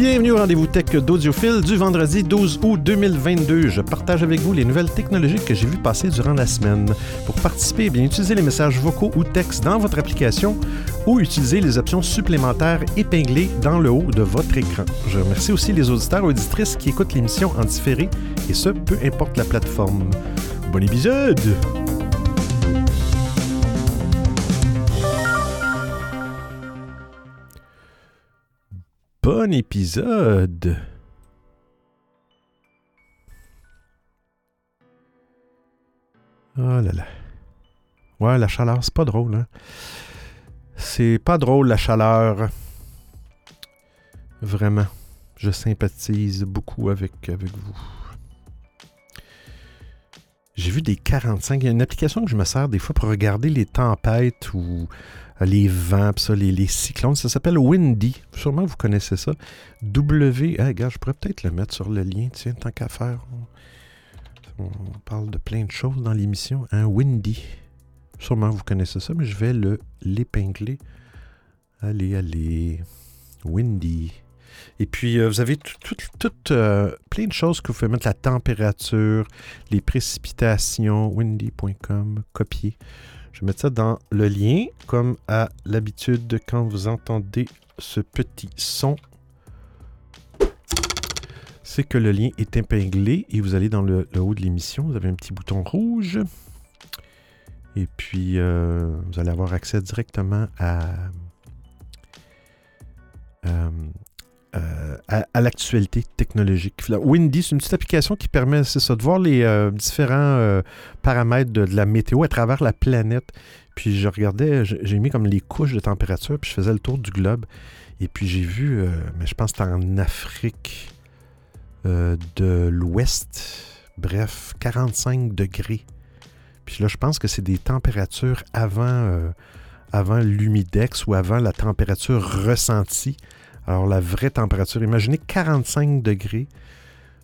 Bienvenue au rendez-vous tech d'Audiophile du vendredi 12 août 2022. Je partage avec vous les nouvelles technologies que j'ai vues passer durant la semaine. Pour participer, eh bien utilisez les messages vocaux ou textes dans votre application ou utilisez les options supplémentaires épinglées dans le haut de votre écran. Je remercie aussi les auditeurs ou auditrices qui écoutent l'émission en différé et ce, peu importe la plateforme. Bon épisode! Bon épisode! Oh là là. Ouais, la chaleur, c'est pas drôle, hein? C'est pas drôle, la chaleur. Vraiment. Je sympathise beaucoup avec, avec vous. J'ai vu des 45. Il y a une application que je me sers des fois pour regarder les tempêtes ou les vents, ça, les, cyclones. Ça s'appelle Windy. Sûrement vous connaissez ça. W. Ah, regarde, je pourrais peut-être le mettre sur le lien, tiens, tant qu'à faire. On parle de plein de choses dans l'émission. Hein, Windy. Sûrement vous connaissez ça, mais je vais le l'épingler. Allez, allez. Windy. Et puis, euh, vous avez euh, plein de choses que vous pouvez mettre la température, les précipitations, windy.com, copier. Je vais mettre ça dans le lien, comme à l'habitude quand vous entendez ce petit son. C'est que le lien est épinglé et vous allez dans le, haut de l'émission. Vous avez un petit bouton rouge. Et puis, euh, vous allez avoir accès directement à, euh, à, l'actualité technologique. Windy, c'est une petite application qui permet, ça, de voir les euh, différents euh, paramètres de, la météo à travers la planète. Puis je regardais, j'ai mis comme les couches de température, puis je faisais le tour du globe. Et puis j'ai vu, mais je pense que c'était en Afrique de l'Ouest, bref, 45 degrés. Puis là, je pense que c'est des températures avant l'humidex ou avant la température ressentie. Alors, la vraie température, imaginez 45 degrés.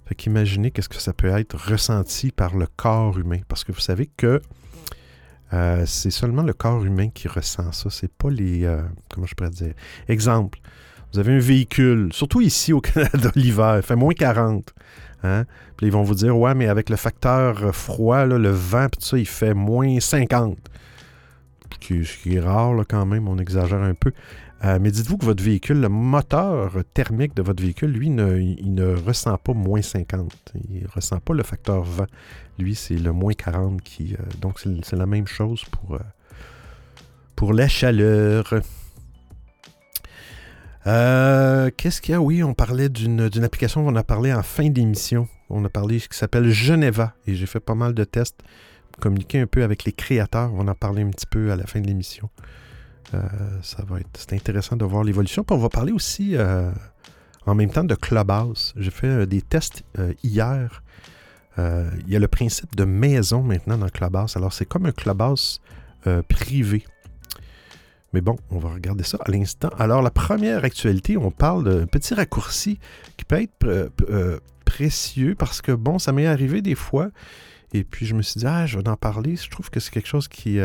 Fait qu'imaginez qu'est-ce que ça peut être ressenti par le corps humain. Parce que vous savez que euh, c'est seulement le corps humain qui ressent ça. C'est pas les. Euh, comment je pourrais dire? Exemple, vous avez un véhicule, surtout ici au Canada, l'hiver, fait moins 40. Hein? Puis ils vont vous dire Ouais, mais avec le facteur froid, le vent, tout ça, il fait moins 50. Ce qui, est rare quand même, on exagère un peu. Euh, mais dites-vous que votre véhicule, le moteur thermique de votre véhicule, lui, il ne ressent pas moins 50. Il ne ressent pas le facteur vent. Lui, c'est le moins 40 qui. Euh, donc, c'est la même chose pour, euh, pour la chaleur. Qu'est-ce qu'il y a? Oui, on parlait d'une application qu'on a parlé en fin d'émission. On a parlé qui s'appelle Geneva. Et j'ai fait pas mal de tests, communiqué un peu avec les créateurs. On en a parlé un petit peu à la fin de l'émission. Euh, ça va être c'est intéressant de voir l'évolution. On va parler aussi euh, en même temps de Clubhouse. J'ai fait euh, des tests hier. il y a le principe de maison maintenant dans Clubhouse. Alors c'est comme un Clubhouse privé. Mais bon, on va regarder ça à l'instant. Alors, la première actualité, on parle d'un petit raccourci qui peut être précieux parce que, bon, ça m'est arrivé des fois. Et puis, je me suis dit, ah, je vais en parler. Je trouve que c'est quelque chose qui,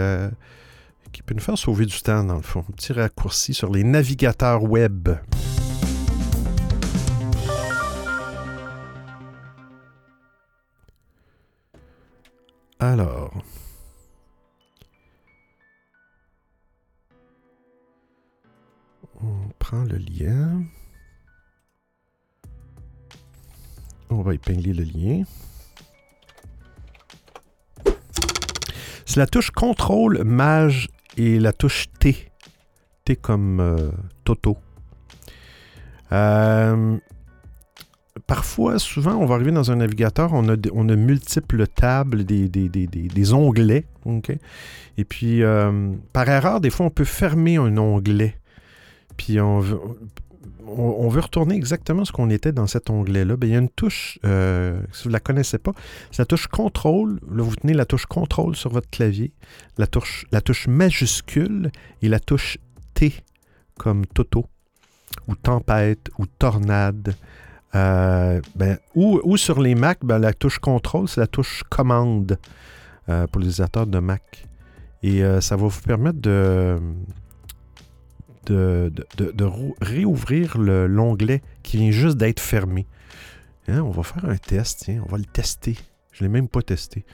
qui peut nous faire sauver du temps, dans le fond. Un petit raccourci sur les navigateurs web. Alors. On prend le lien. On va épingler le lien. C'est la touche contrôle mage et la touche T. T comme euh, Toto. Euh, parfois, souvent, on va arriver dans un navigateur, on a, on a multiples tables, des, des, onglets. Et puis, euh, par erreur, des fois, on peut fermer un onglet. Puis, on, on, veut retourner exactement ce qu'on était dans cet onglet-là. Ben, il y a une touche, euh, si vous ne la connaissez pas, c'est la touche contrôle. Là, vous tenez la touche contrôle sur votre clavier, la touche, majuscule et la touche T comme Toto, ou tempête, ou tornade. Euh, ben, ou, sur les Mac, ben, la touche contrôle, c'est la touche commande euh, pour les utilisateurs de Mac. Et ça va vous permettre de de, réouvrir l'onglet qui vient juste d'être fermé. Hein, on va faire un test, on va le tester. Je ne l'ai même pas testé.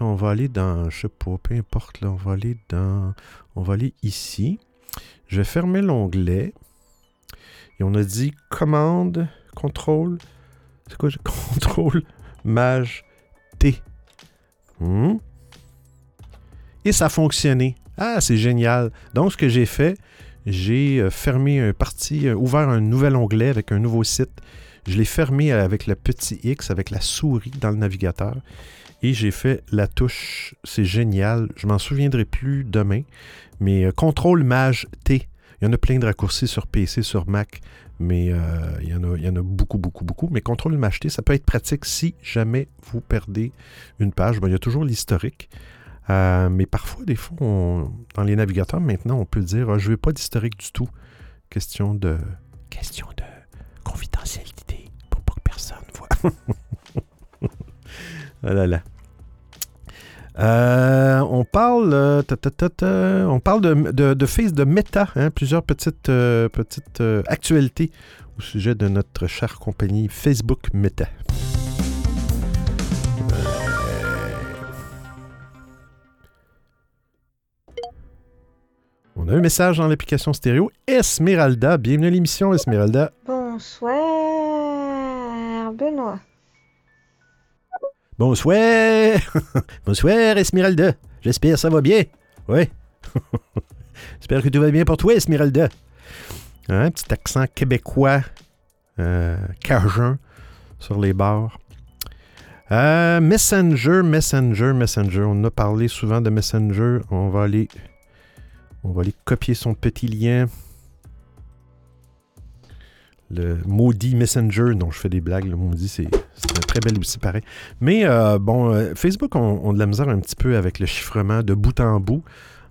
On va aller dans, je sais pas, peu importe, là, on va aller dans, on va aller ici. Je vais fermer l'onglet. Et on a dit commande, contrôle, c'est quoi, contrôle, mage, T. Hmm? Et ça a fonctionné. Ah, c'est génial. Donc, ce que j'ai fait, j'ai euh, fermé un parti, euh, ouvert un nouvel onglet avec un nouveau site. Je l'ai fermé avec le petit X, avec la souris dans le navigateur. Et j'ai fait la touche. C'est génial. Je m'en souviendrai plus demain. Mais euh, contrôle mage T. Il y en a plein de raccourcis sur PC, sur Mac. Mais il, y en a, beaucoup, beaucoup, beaucoup. Mais contrôle mage T, ça peut être pratique si jamais vous perdez une page. il y a toujours l'historique. Euh, mais parfois, des fois, dans les navigateurs, maintenant, on peut dire ah, je ne veux pas d'historique du tout. Question de. Question de confidentialité pour pas que personne voit. ah là là. Euh, on parle, euh, on parle de, de, de Meta, hein, plusieurs petites, petites actualités au sujet de notre chère compagnie Facebook Meta. On a un message dans l'application stéréo. Esmeralda, bienvenue à l'émission, Esmeralda. Bonsoir, Benoît. Bonsoir. Bonsoir, Esmeralda. J'espère que ça va bien. Oui. J'espère que tout va bien pour toi, Esmeralda. Un petit accent québécois, euh, cajun sur les bords. Euh, Messenger, Messenger, Messenger. On a parlé souvent de Messenger. On va aller on va aller copier son petit lien. Le maudit Messenger. Non, je fais des blagues. Le maudit, c'est très bel aussi, pareil. Mais euh, bon, euh, Facebook on, de la misère un petit peu avec le chiffrement de bout en bout.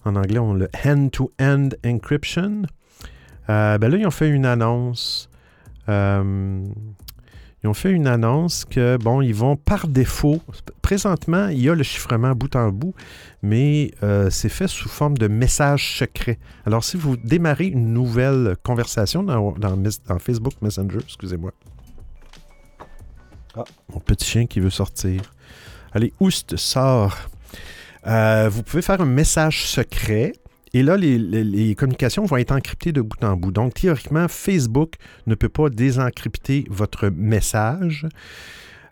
En anglais, on le end-to-end encryption. Euh, ben là, ils ont fait une annonce. Ils ont fait une annonce que, bon, ils vont par défaut. Présentement, il y a le chiffrement bout en bout, mais euh, c'est fait sous forme de message secret. Alors, si vous démarrez une nouvelle conversation dans, Facebook Messenger, excusez-moi. Ah, mon petit chien qui veut sortir. Allez, Oust sort. Euh, vous pouvez faire un message secret et là, les, communications vont être encryptées de bout en bout. Donc, théoriquement, Facebook ne peut pas désencrypter votre message.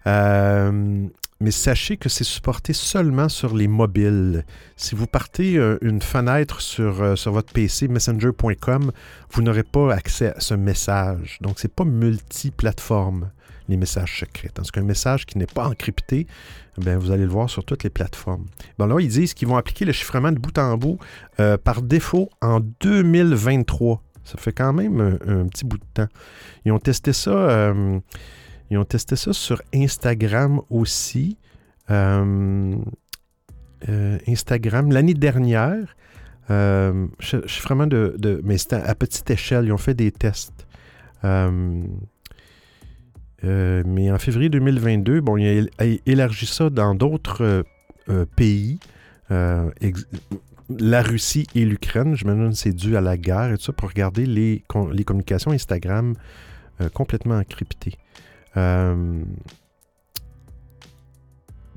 Euh, mais sachez que c'est supporté seulement sur les mobiles. Si vous partez euh, une fenêtre sur, euh, sur votre PC, messenger.com, vous n'aurez pas accès à ce message. Donc, ce n'est pas multiplateforme les messages secrets. Tandis qu'un message qui n'est pas encrypté, bien, vous allez le voir sur toutes les plateformes. Bon, là, ils disent qu'ils vont appliquer le chiffrement de bout en bout euh, par défaut en 2023. Ça fait quand même un, petit bout de temps. Ils ont testé ça, euh, ils ont testé ça sur Instagram aussi. Euh, Instagram l'année dernière. chiffrement de, mais c'était à petite échelle. Ils ont fait des tests. Mais en février 2022, bon, il a élargi ça dans d'autres euh, euh, pays. la Russie et l'Ukraine, je me demande c'est dû à la guerre et tout ça, pour regarder les, les communications Instagram complètement encryptées.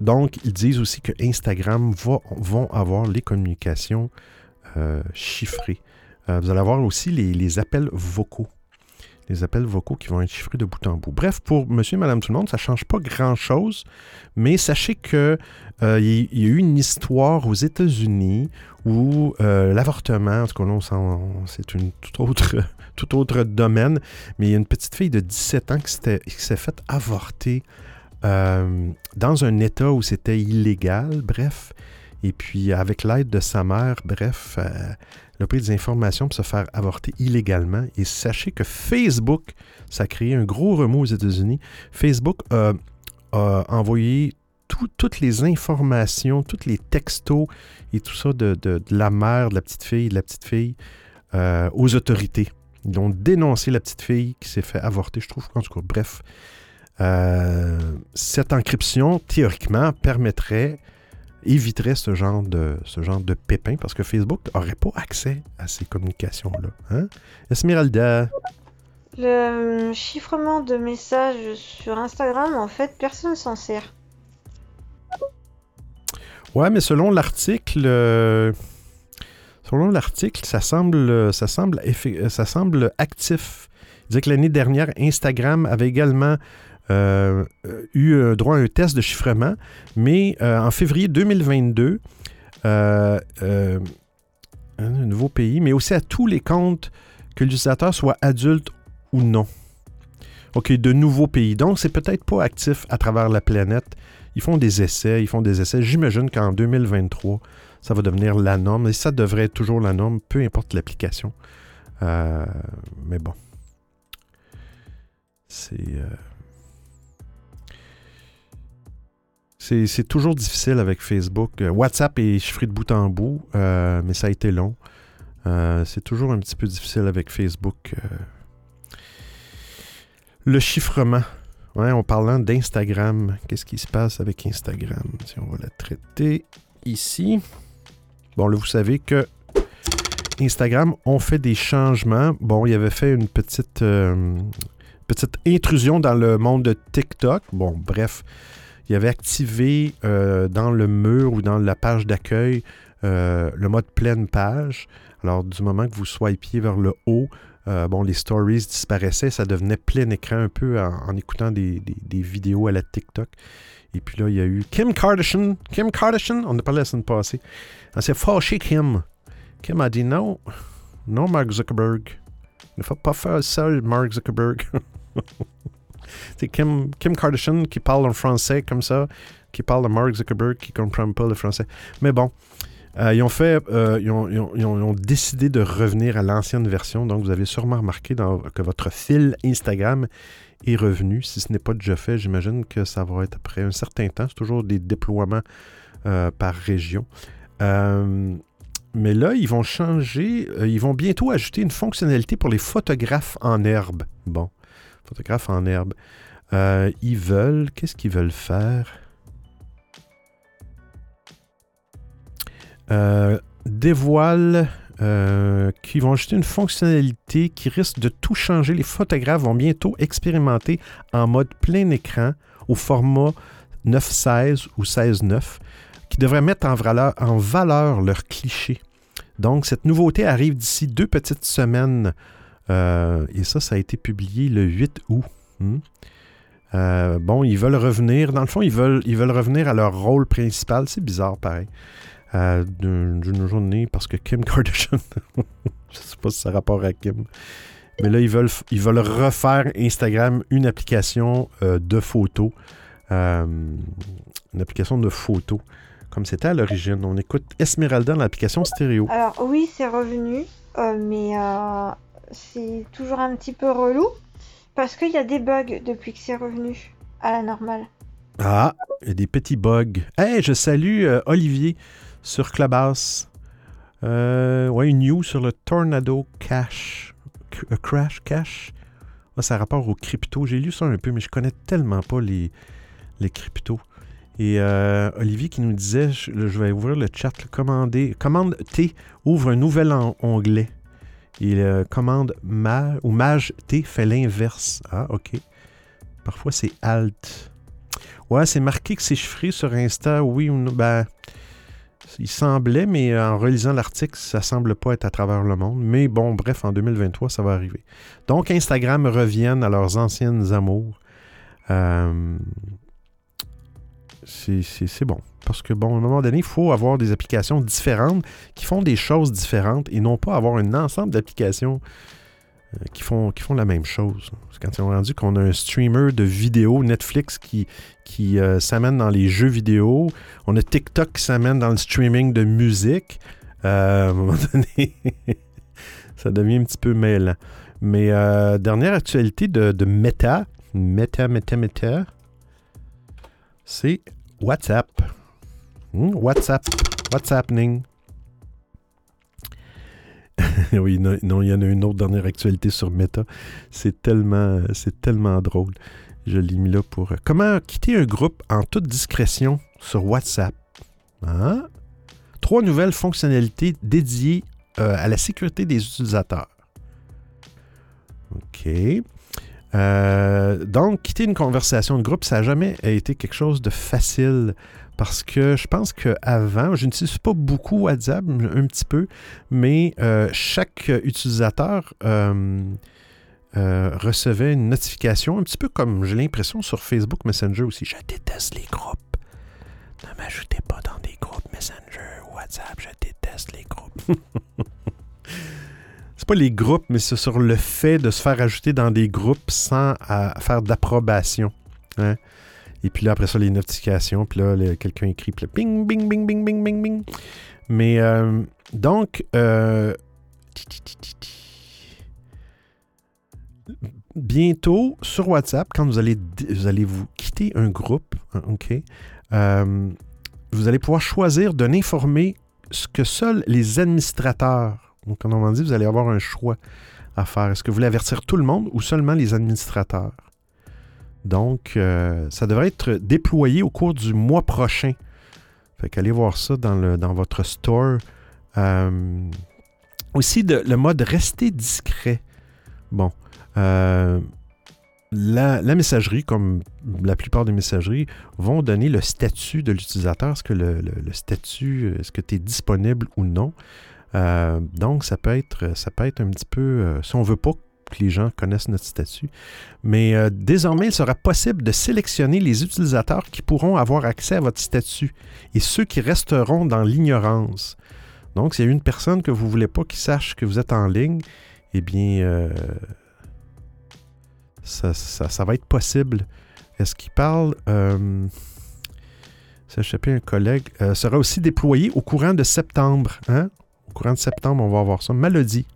donc, ils disent aussi que Instagram va, vont avoir les communications chiffrées. vous allez avoir aussi les appels vocaux les appels vocaux qui vont être chiffrés de bout en bout. Bref, pour monsieur et madame tout le monde, ça ne change pas grand-chose, mais sachez qu'il euh, y, a eu une histoire aux États-Unis où euh, l'avortement, en tout cas, c'est une tout autre, tout autre domaine, mais il y a une petite fille de 17 ans qui s'est faite avorter euh, dans un État où c'était illégal, bref. Et puis, avec l'aide de sa mère, bref, elle a pris des informations pour se faire avorter illégalement. Et sachez que Facebook, ça a créé un gros remous aux États-Unis. Facebook a, envoyé toutes les informations, tous les textos et tout ça de, la mère, de la petite fille, de la petite fille euh, aux autorités. Ils ont dénoncé la petite fille qui s'est fait avorter, je trouve. En tout cas, bref. Euh, cette encryption, théoriquement, permettrait éviterait ce genre de, ce genre de pépin parce que Facebook n'aurait pas accès à ces communications-là. Hein? Esmeralda. Le chiffrement de messages sur Instagram, en fait, personne s'en sert. Ouais, mais selon l'article, euh, selon l'article, ça semble, ça semble, ça semble actif. Il disait que l'année dernière, Instagram avait également euh, eu droit à un test de chiffrement, mais euh, en février 2022, un nouveau pays, mais aussi à tous les comptes que l'utilisateur soit adulte ou non. OK, de nouveaux pays. Donc, c'est peut-être pas actif à travers la planète. Ils font des essais, ils font des essais. J'imagine qu'en 2023, ça va devenir la norme. Et ça devrait être toujours la norme, peu importe l'application. Euh, mais bon. Euh, c'est. toujours difficile avec Facebook. Euh, WhatsApp est chiffré de bout en bout, mais ça a été long. c'est toujours un petit peu difficile avec Facebook. Le chiffrement. Ouais, en parlant d'Instagram, qu'est-ce qui se passe avec Instagram? Si on va la traiter ici? Bon, là, vous savez que Instagram ont fait des changements. Bon, il avait fait une petite, euh, petite intrusion dans le monde de TikTok. Bon, bref, il avait activé euh, dans le mur ou dans la page d'accueil euh, le mode pleine page. Alors, du moment que vous swipiez vers le haut, euh, bon, les stories disparaissaient, ça devenait plein écran un peu en, écoutant des, vidéos à la TikTok. Et puis là, il y a eu Kim Kardashian. Kim Kardashian, on a parlé la semaine passée. Elle s'est fâchée, Kim. Kim a dit non, non, Mark Zuckerberg. Ne faut pas faire ça, Mark Zuckerberg. C'est Kim, Kim Kardashian qui parle en français comme ça, qui parle de Mark Zuckerberg qui comprend pas le français. Mais bon, euh, ils, ont fait, euh, ils, ont, décidé de revenir à l'ancienne version. Donc, vous avez sûrement remarqué que votre fil Instagram est revenu. Si ce n'est pas déjà fait, j'imagine que ça va être après un certain temps. C'est toujours des déploiements euh, par région. mais là, ils vont changer. ils vont bientôt ajouter une fonctionnalité pour les photographes en herbe. Bon, photographes en herbe. ils veulent. Qu'est-ce qu'ils veulent faire? Euh, dévoile euh, qui vont ajouter une fonctionnalité qui risque de tout changer. Les photographes vont bientôt expérimenter en mode plein écran au format 9.16 ou 16.9 qui devrait mettre en valeur, en valeur leurs clichés. Donc, cette nouveauté arrive d'ici deux petites semaines. Euh, et ça, ça a été publié le 8 août. Hmm. bon, ils veulent revenir. Dans le fond, ils veulent, ils veulent revenir à leur rôle principal. C'est bizarre, pareil d'une journée parce que Kim Kardashian, je sais pas si ça a rapport à Kim, mais là, ils veulent, ils veulent refaire Instagram une application euh, de photos. Euh, une application de photos, comme c'était à l'origine. On écoute Esmeralda dans l'application stéréo. Alors oui, c'est revenu, euh, mais c'est toujours un petit peu relou parce qu'il y a des bugs depuis que c'est revenu à la normale. Ah, il y a des petits bugs. Hey, je salue Olivier sur Clubhouse. Euh, ouais, une news sur le Tornado Cash. Euh, crash Cash. Ah, ça a rapport aux crypto. J'ai lu ça un peu, mais je connais tellement pas les, les cryptos. Et euh, Olivier qui nous disait, je, vais ouvrir le chat, commander, commande T ouvre un nouvel onglet. Et commande ma ou T fait l'inverse. Ah, ok. Parfois c'est Alt. Ouais, c'est marqué que c'est chiffré sur Insta, oui ou non? Ben, il semblait, mais euh, en relisant l'article, ça semble pas être à travers le monde. Mais bon, bref, en 2023, ça va arriver. Donc, Instagram reviennent à leurs anciennes amours. Euh, c'est bon. Parce que, bon, à un moment donné, il faut avoir des applications différentes qui font des choses différentes et non pas avoir un ensemble d'applications euh, qui font, qui font la même chose. Quand ils ont rendu qu'on a un streamer de vidéos Netflix qui, qui euh, s'amène dans les jeux vidéo, on a TikTok qui s'amène dans le streaming de musique, euh, à un moment donné, ça devient un petit peu mêlant. Mais dernière actualité de, de Meta, Meta, Meta, Meta, c'est WhatsApp. Hmm, WhatsApp. What's happening? oui, non, il y en a une autre dernière actualité sur Meta. C'est tellement, c'est tellement drôle. Je l'ai mis là pour. Euh, comment quitter un groupe en toute discrétion sur WhatsApp? Hein? Trois nouvelles fonctionnalités dédiées euh, à la sécurité des utilisateurs. OK. Euh, donc, quitter une conversation de groupe, ça n'a jamais été quelque chose de facile parce que je pense qu'avant, je n'utilise pas beaucoup WhatsApp, un petit peu, mais euh, chaque utilisateur recevait une notification, un petit peu comme j'ai l'impression sur Facebook Messenger aussi. Je déteste les groupes. Ne m'ajoutez pas dans des groupes Messenger ou WhatsApp, je déteste les groupes. pas les groupes, mais c'est sur le fait de se faire ajouter dans des groupes sans faire d'approbation. Hein. Et puis là, après ça, les notifications. Puis là, quelqu'un écrit, puis là, bing, bing, bing, bing, bing, bing, bing. Mais euh, donc, euh, bientôt, sur WhatsApp, quand vous allez, vous allez vous quitter un groupe, hein, OK, euh, vous allez pouvoir choisir de n'informer ce que seuls les administrateurs. Donc, en dit, vous allez avoir un choix à faire. Est-ce que vous voulez avertir tout le monde ou seulement les administrateurs? Donc, euh, ça devrait être déployé au cours du mois prochain. Fait qu'allez voir ça dans, le, dans votre store. Euh, aussi, le mode rester discret. Bon. Euh, la, messagerie, comme la plupart des messageries, vont donner le statut de l'utilisateur. Est-ce que le, statut, est-ce que tu es disponible ou non? Euh, donc, ça peut être, ça peut être un petit peu, euh, si on ne veut pas que les gens connaissent notre statut. Mais euh, désormais, il sera possible de sélectionner les utilisateurs qui pourront avoir accès à votre statut et ceux qui resteront dans l'ignorance. Donc, s'il y a une personne que vous ne voulez pas qui sache que vous êtes en ligne, eh bien, ça, va être possible. Est-ce qu'il parle Ça échappé un collègue. Sera aussi déployé au courant de septembre. Hein? Courant de septembre, on va avoir ça. Malodie.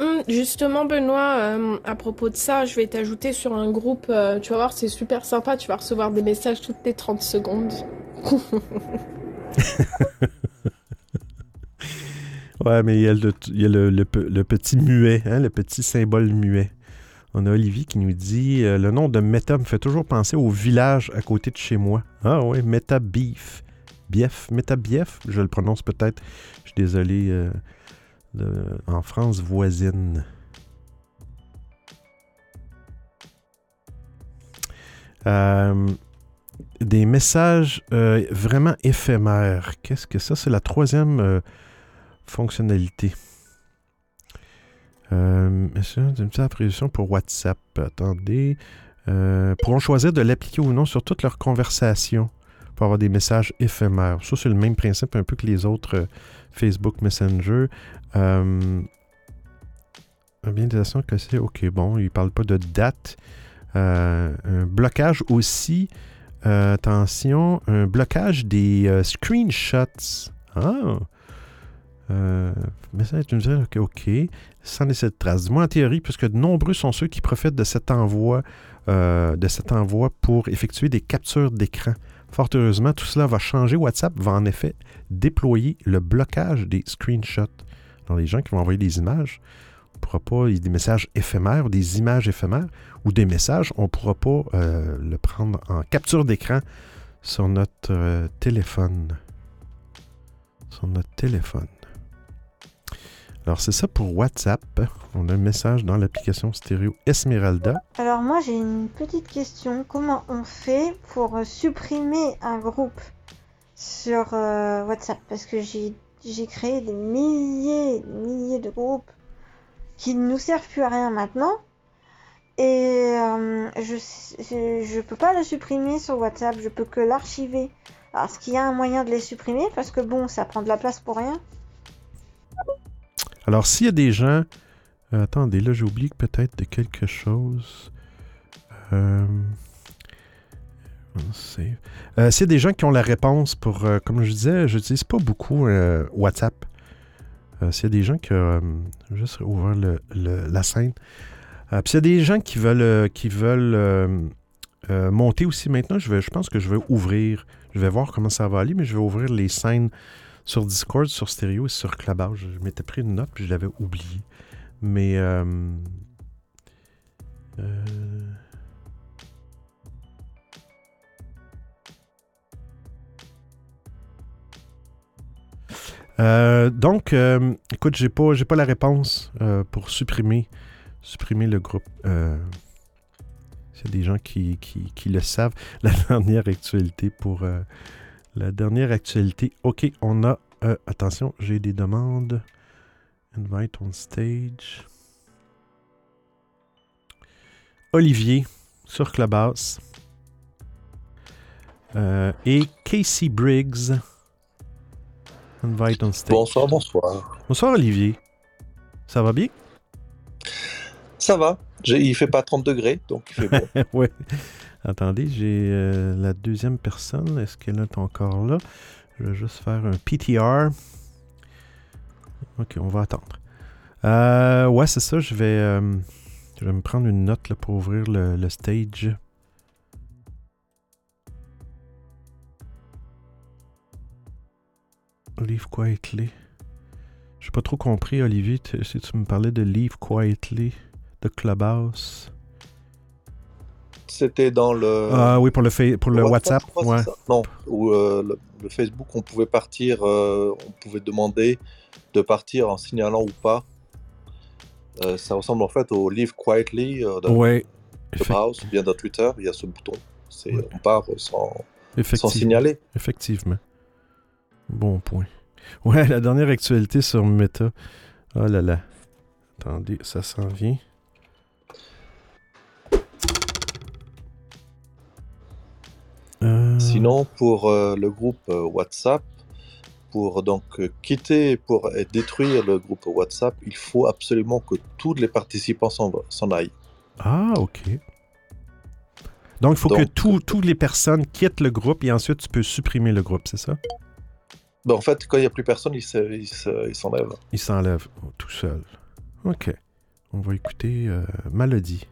Hum, justement, Benoît, euh, à propos de ça, je vais t'ajouter sur un groupe. Euh, tu vas voir, c'est super sympa. Tu vas recevoir des messages toutes les 30 secondes. ouais, mais il y a le, petit muet, hein, le petit symbole muet. On a Olivier qui nous dit euh, Le nom de Meta me fait toujours penser au village à côté de chez moi. Ah oui, Meta Beef. Bief, Meta Bief, je le prononce peut-être. Je suis désolé. Euh, en France voisine. Euh, des messages vraiment éphémères. Qu'est-ce que ça? C'est la troisième fonctionnalité? Euh, une petite pour WhatsApp. Attendez. Euh, pourront choisir de l'appliquer ou non sur toutes leurs conversations pour avoir des messages éphémères. Ça, c'est le même principe un peu que les autres euh, Facebook Messenger. Euh, que c'est OK. Bon, il ne parle pas de date. Euh, un blocage aussi. attention, un blocage des screenshots. Ah! Euh, message d'une OK, OK, sans laisser de traces. Dis-moi en théorie, puisque de nombreux sont ceux qui profitent de cet envoi, de cet envoi pour effectuer des captures d'écran. Fort heureusement, tout cela va changer. WhatsApp va en effet déployer le blocage des screenshots. Alors, les gens qui vont envoyer des images, on ne pourra pas, des messages éphémères, des images éphémères ou des messages, on ne pourra pas euh, le prendre en capture d'écran sur notre euh, téléphone. Sur notre téléphone. Alors, c'est ça pour WhatsApp. On a un message dans l'application stéréo Esmeralda. Alors, moi, j'ai une petite question. Comment on fait pour supprimer un groupe sur euh, WhatsApp? Parce que j'ai créé des milliers, milliers de groupes qui ne nous servent plus à rien maintenant. Et euh, je ne peux pas le supprimer sur WhatsApp, je peux que l'archiver. Alors, est-ce qu'il y a un moyen de les supprimer? Parce que bon, ça prend de la place pour rien. Alors, s'il y a des gens. Euh, attendez, là, j'ai peut-être de quelque chose. Euh, euh, s'il y a des gens qui ont la réponse pour. comme je disais, je n'utilise pas beaucoup WhatsApp. s'il y a des gens qui. vais juste ouvrir la scène. Puis s'il y a des gens qui veulent, monter aussi maintenant, je, je pense que je vais ouvrir. Je vais voir comment ça va aller, mais je vais ouvrir les scènes sur Discord, sur Stereo et sur Clubhouse. Je m'étais pris une note puis je l'avais oublié. Mais. Euh, euh, Euh, donc, écoute, j'ai pas, j'ai pas la réponse pour supprimer, supprimer le groupe. C'est des gens qui, qui, qui, le savent. La dernière actualité pour la dernière actualité. Ok, on a. attention, j'ai des demandes. Invite on stage. Olivier sur Clubhouse. et Casey Briggs Invite on stage. Bonsoir, bonsoir. Bonsoir Olivier. Ça va bien? Ça va. Il fait pas 30 degrés, donc il fait bon. ouais. Attendez, j'ai euh, la deuxième personne. Est-ce qu'elle est encore là? Je vais juste faire un PTR. Ok, on va attendre. Euh, ouais, c'est ça. Je vais, euh, je vais me prendre une note pour ouvrir le, le stage. Leave Quietly. J'ai pas trop compris, Olivier, si tu me parlais de Leave Quietly, de Clubhouse. C'était dans le. Ah oui, pour le, pour le, WhatsApp. Non, ou euh, le, Facebook, on pouvait partir, euh, on pouvait demander de partir en signalant ou pas. Euh, ça ressemble en fait au Leave Quietly de ouais. Clubhouse, bien dans Twitter, il y a ce bouton. On part sans, sans signaler. Effectivement. Bon point. Ouais, la dernière actualité sur Meta. Oh là là. Attendez, ça s'en vient. Sinon, pour euh, le groupe euh, WhatsApp, pour donc quitter, pour détruire le groupe WhatsApp, il faut absolument que tous les participants s'en aillent. Ah, ok. Donc, il faut que toutes les personnes quittent le groupe et ensuite tu peux supprimer le groupe, c'est ça? Ben, en fait, quand il n'y a plus personne, il s'enlève. Il s'enlève tout seul. Ok. On va écouter euh, Malody.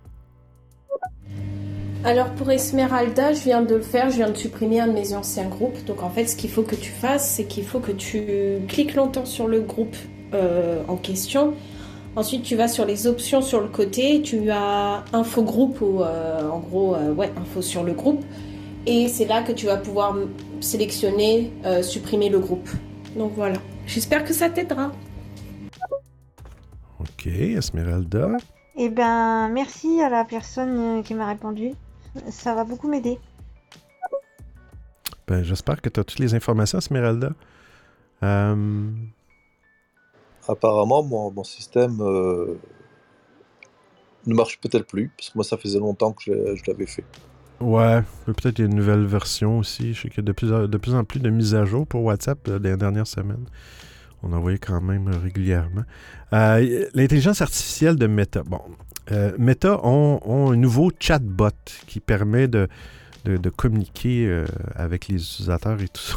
Alors pour Esmeralda, je viens de le faire, je viens de supprimer un de mes anciens groupes. Donc en fait, ce qu'il faut que tu fasses, c'est qu'il faut que tu cliques longtemps sur le groupe euh, en question. Ensuite, tu vas sur les options sur le côté, tu as info groupe ou euh, en gros, ouais, info sur le groupe. Et c'est là que tu vas pouvoir sélectionner, euh, supprimer le groupe. Donc voilà. J'espère que ça t'aidera. Ok, Esmeralda. Eh ben, merci à la personne euh, qui m'a répondu. Ça va beaucoup m'aider. Ben, j'espère que tu as toutes les informations, Esmeralda. Euh, Apparemment, mon, mon système ne marche peut-être plus, parce que moi, ça faisait longtemps que je l'avais fait. Ouais, peut-être qu'il y a une nouvelle version aussi. Je sais qu'il y a de plus, en, de plus en plus de mises à jour pour WhatsApp euh, les dernières semaines. On en voyait quand même euh, régulièrement. Euh, l'intelligence artificielle de Meta. Bon, Meta ont, un nouveau chatbot qui permet de, communiquer avec les utilisateurs et tout ça.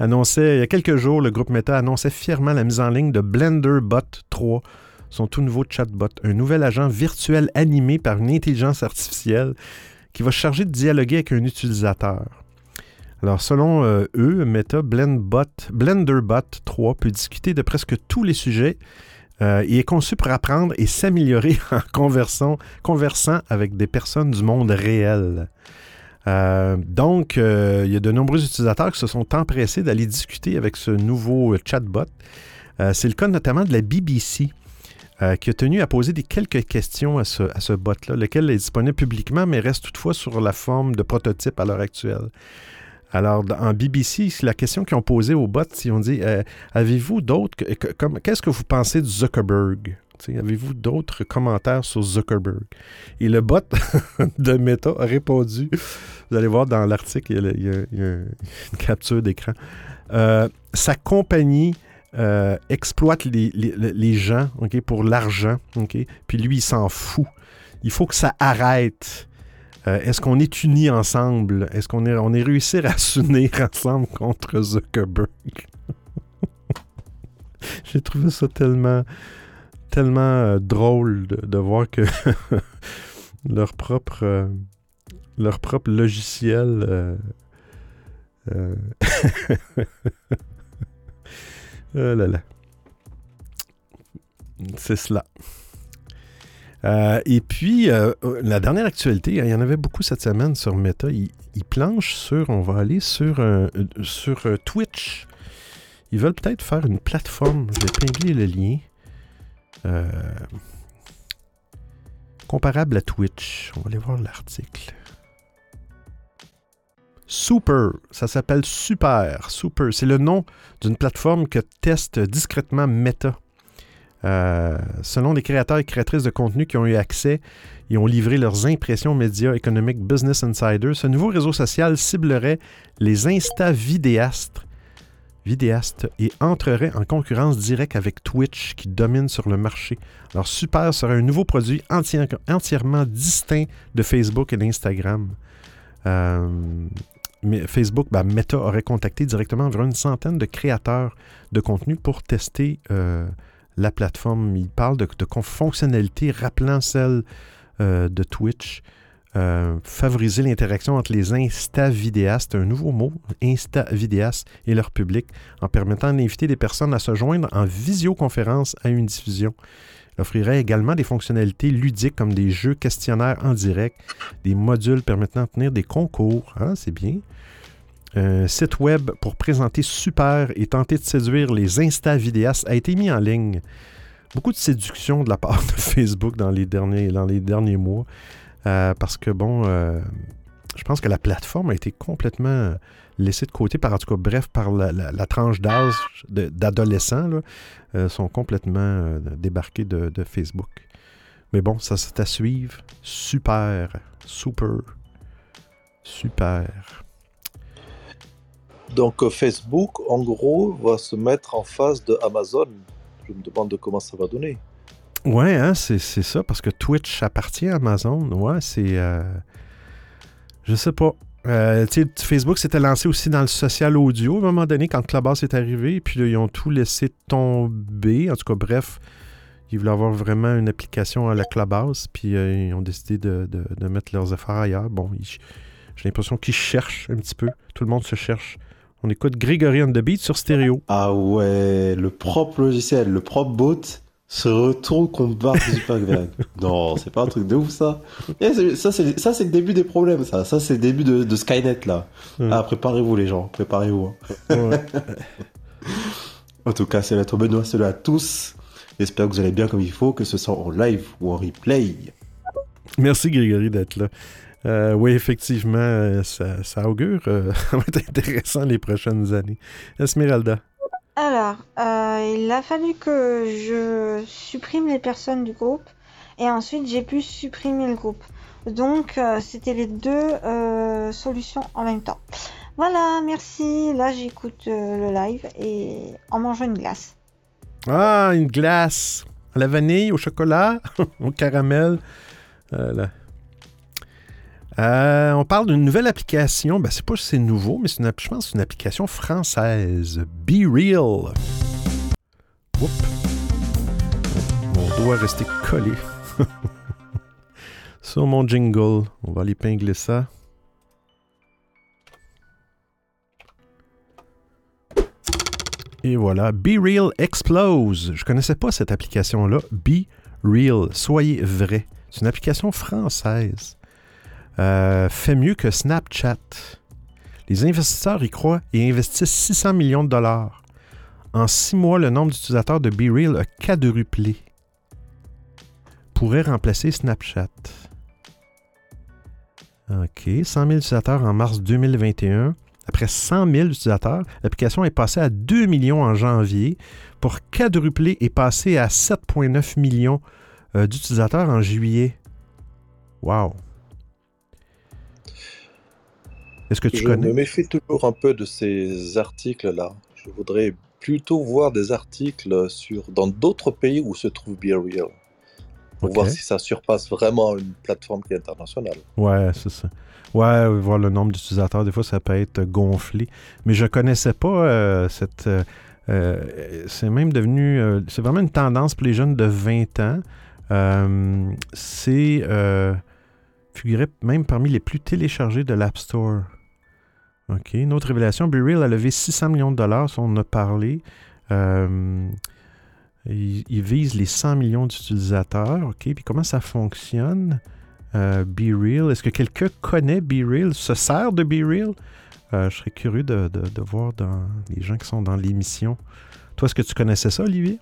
il y a quelques jours, le groupe Meta annonçait fièrement la mise en ligne de BlenderBot 3 son tout nouveau chatbot, un nouvel agent virtuel animé par une intelligence artificielle qui va charger de dialoguer avec un utilisateur. Alors, selon euh, eux, Meta BlenderBot 3 peut discuter de presque tous les sujets euh, et est conçu pour apprendre et s'améliorer en conversant, avec des personnes du monde réel. Euh, donc, il y a de nombreux utilisateurs qui se sont empressés d'aller discuter avec ce nouveau chatbot. C'est le cas notamment de la BBC, euh, qui a tenu à poser des quelques questions à ce, à bot-là, lequel est disponible publiquement, mais reste toutefois sur la forme de prototype à l'heure actuelle. Alors, en BBC, la question qu'ils ont posée au bot, ils ont dit euh, Avez-vous d'autres. Qu'est-ce que vous pensez de Zuckerberg? Avez-vous d'autres commentaires sur Zuckerberg? Et le bot de Meta a répondu Vous allez voir dans l'article, il, y a, une capture d'écran. Euh, sa compagnie euh, exploite les, gens pour l'argent, puis lui, il s'en fout. Il faut que ça arrête. Euh, est-ce qu'on est unis ensemble? Est-ce qu'on est, on est réussi à s'unir ensemble contre Zuckerberg? J'ai trouvé ça tellement, tellement euh, drôle de, voir que leur propre, leur propre logiciel Oh là là. C'est cela. Euh, et puis, euh, la dernière actualité, il y en avait beaucoup cette semaine sur Meta. Il, planche sur, on va aller sur, sur Twitch. Ils veulent peut-être faire une plateforme. Je vais épingler le lien. Euh, comparable à Twitch. On va aller voir l'article. Super, ça s'appelle Super. Super, c'est le nom d'une plateforme que teste discrètement Meta. Euh, selon les créateurs et créatrices de contenu qui ont eu accès et ont livré leurs impressions médias économiques Business Insider, ce nouveau réseau social ciblerait les Insta-vidéastes vidéastes et entrerait en concurrence directe avec Twitch qui domine sur le marché. Alors Super serait un nouveau produit entièrement distinct de Facebook et d'Instagram. Euh, Facebook, ben, Meta aurait contacté directement environ une centaine de créateurs de contenu pour tester euh, la plateforme. Il parle de, fonctionnalités rappelant celles euh, de Twitch. Euh, favoriser l'interaction entre les insta-vidéastes, un nouveau mot, insta-vidéastes et leur public, en permettant d'inviter des personnes à se joindre en visioconférence à une diffusion. Il offrirait également des fonctionnalités ludiques comme des jeux questionnaires en direct, des modules permettant de tenir des concours, hein, c'est bien. Un site web pour présenter super et tenter de séduire les insta-vidéastes a été mis en ligne. Beaucoup de séduction de la part de Facebook dans les derniers, dans les derniers mois. Euh, parce que, bon, euh, je pense que la plateforme a été complètement laissée de côté par, en tout cas, bref, par la, tranche d'âge d'adolescents, euh, sont complètement débarqués de, de, Facebook. Mais bon, ça c'est à suivre. Super, super, super. Donc Facebook, en gros, va se mettre en face de Amazon. Je me demande comment ça va donner. Ouais, hein, c'est ça, parce que Twitch appartient à Amazon. Ouais, c'est. Euh, je sais pas. Euh, Facebook s'était lancé aussi dans le social audio à un moment donné quand Clubhouse est arrivé, puis là, ils ont tout laissé tomber. En tout cas, bref, ils voulaient avoir vraiment une application à la Clubhouse, puis euh, ils ont décidé de, de, mettre leurs efforts ailleurs. Bon, j'ai l'impression qu'ils cherchent un petit peu. Tout le monde se cherche. On écoute Grégory on the Beat sur stéréo. Ah ouais, le propre logiciel, le propre bot se retourne contre Bart Zuckerberg. non, c'est pas un truc de ouf ça. Eh, ça c'est ça c'est le début des problèmes ça. Ça c'est le début de, Skynet là. Ah préparez-vous les gens, préparez-vous. Hein. en tout cas, c'est lettre Benoît, cela à tous. J'espère que vous allez bien comme il faut, que ce soit en live ou en replay. Merci Grégory d'être là. Euh, oui, effectivement, euh, ça, augure. Euh, ça va être intéressant les prochaines années. Esmeralda. Alors, euh, il a fallu que je supprime les personnes du groupe et ensuite j'ai pu supprimer le groupe. Donc, c'était les deux solutions en même temps. Voilà, merci. Là, j'écoute le live et en mangeant une glace. Ah, une glace à la vanille, au chocolat, au caramel. Voilà. Euh, on parle d'une nouvelle application. Ben, c'est pas si c'est nouveau, mais c'est une, je pense c'est une application française. Be Real. Mon doigt resté collé sur mon jingle. On va aller pingler ça. Et voilà, Be Real Explose. Je connaissais pas cette application-là. Be Real, soyez vrai. C'est une application française. Euh, fait mieux que Snapchat. Les investisseurs y croient et investissent 600 millions de dollars. En six mois, le nombre d'utilisateurs de BeReal a quadruplé. Pourrait remplacer Snapchat. OK, 100 000 utilisateurs en mars 2021. Après 100 000 utilisateurs, l'application est passée à 2 millions en janvier pour quadrupler et passer à 7,9 millions euh, d'utilisateurs en juillet. Wow! Que tu je me méfie toujours un peu de ces articles-là. Je voudrais plutôt voir des articles sur dans d'autres pays où se trouve BeReal. Pour voir si ça surpasse vraiment une plateforme qui est internationale. Ouais, c'est ça. Ouais, voir le nombre d'utilisateurs, des fois, ça peut être gonflé. Mais je connaissais pas euh, cette. Euh, euh, c'est même devenu. c'est vraiment une tendance pour les jeunes de 20 ans. c'est. figurait même parmi les plus téléchargés de l'App Store. OK. Une autre révélation, BeReal a levé 600 millions de dollars, on en a parlé. Euh, il, vise les 100 millions d'utilisateurs. OK. Puis comment ça fonctionne? Euh, BeReal. Est-ce que quelqu'un connaît BeReal? Se sert de BeReal? je serais curieux de, voir dans les gens qui sont dans l'émission. Toi, est-ce que tu connaissais ça, Olivier?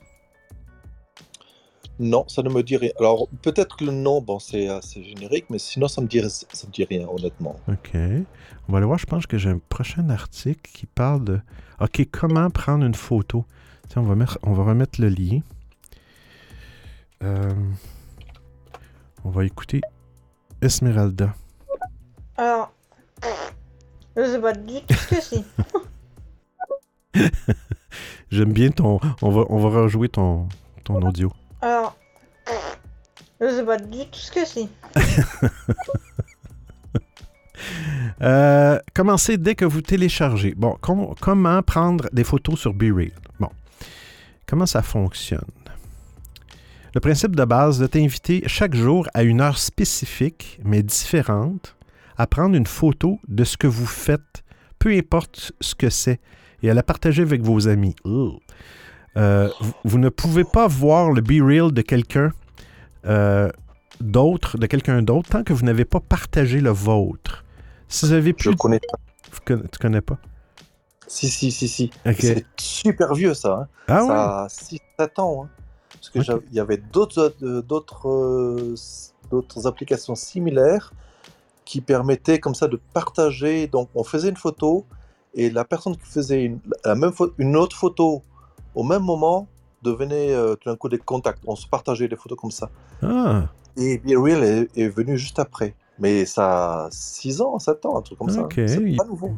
Non, ça ne me dit rien. Alors, peut-être que le nom, bon, c'est assez générique, mais sinon, ça me dit, ça me dit rien, honnêtement. OK. On va aller voir, je pense que j'ai un prochain article qui parle de... OK, comment prendre une photo. Tiens, on va, mettre, on va remettre le lien. Euh, on va écouter Esmeralda. Alors, je sais pas du tout ce que c'est. J'aime bien ton... On va, on va rejouer ton, ton audio. Alors, je sais pas du tout ce que c'est. euh, commencez dès que vous téléchargez. Bon, comment prendre des photos sur BeReal? Bon, comment ça fonctionne? Le principe de base est t'inviter chaque jour à une heure spécifique, mais différente, à prendre une photo de ce que vous faites, peu importe ce que c'est, et à la partager avec vos amis. Euh, vous, ne pouvez pas voir le Be Real de quelqu'un euh, d'autre, de quelqu'un d'autre, tant que vous n'avez pas partagé le vôtre. Si vous avez plus... Je connais pas. Tu connais pas? Si, si, si, si. C'est super vieux, ça. Hein. Ah ça a 6-7 ans. Hein. Parce qu'il y avait d'autres, euh, d'autres, d'autres applications similaires qui permettaient comme ça de partager. Donc, on faisait une photo et la personne qui faisait une, la même une autre photo au même moment, devenaient euh, tout d'un coup des contacts. On se partageait des photos comme ça. Ah. Et Be Real est, venu juste après. Mais ça a 6 ans, 7 ans, un truc comme ça. C'est pas nouveau.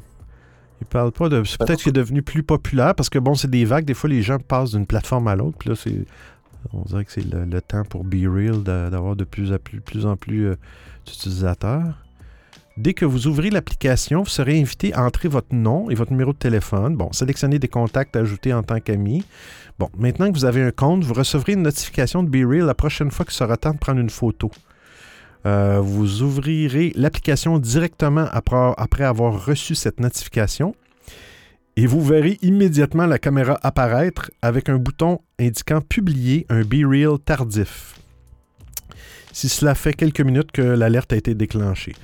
Il parle pas de. Peut-être qu'il est devenu plus populaire parce que bon, c'est des vagues. Des fois, les gens passent d'une plateforme à l'autre. Puis là, c'est. On dirait que c'est le, temps pour Be Real d'avoir de plus, plus, en plus euh, d'utilisateurs. Dès que vous ouvrez l'application, vous serez invité à entrer votre nom et votre numéro de téléphone. Bon, sélectionnez des contacts ajoutés en tant qu'ami. Bon, maintenant que vous avez un compte, vous recevrez une notification de BeReal la prochaine fois qu'il sera temps de prendre une photo. Euh, vous ouvrirez l'application directement après, avoir reçu cette notification et vous verrez immédiatement la caméra apparaître avec un bouton indiquant Publier un BeReal tardif. Si cela fait quelques minutes que l'alerte a été déclenchée.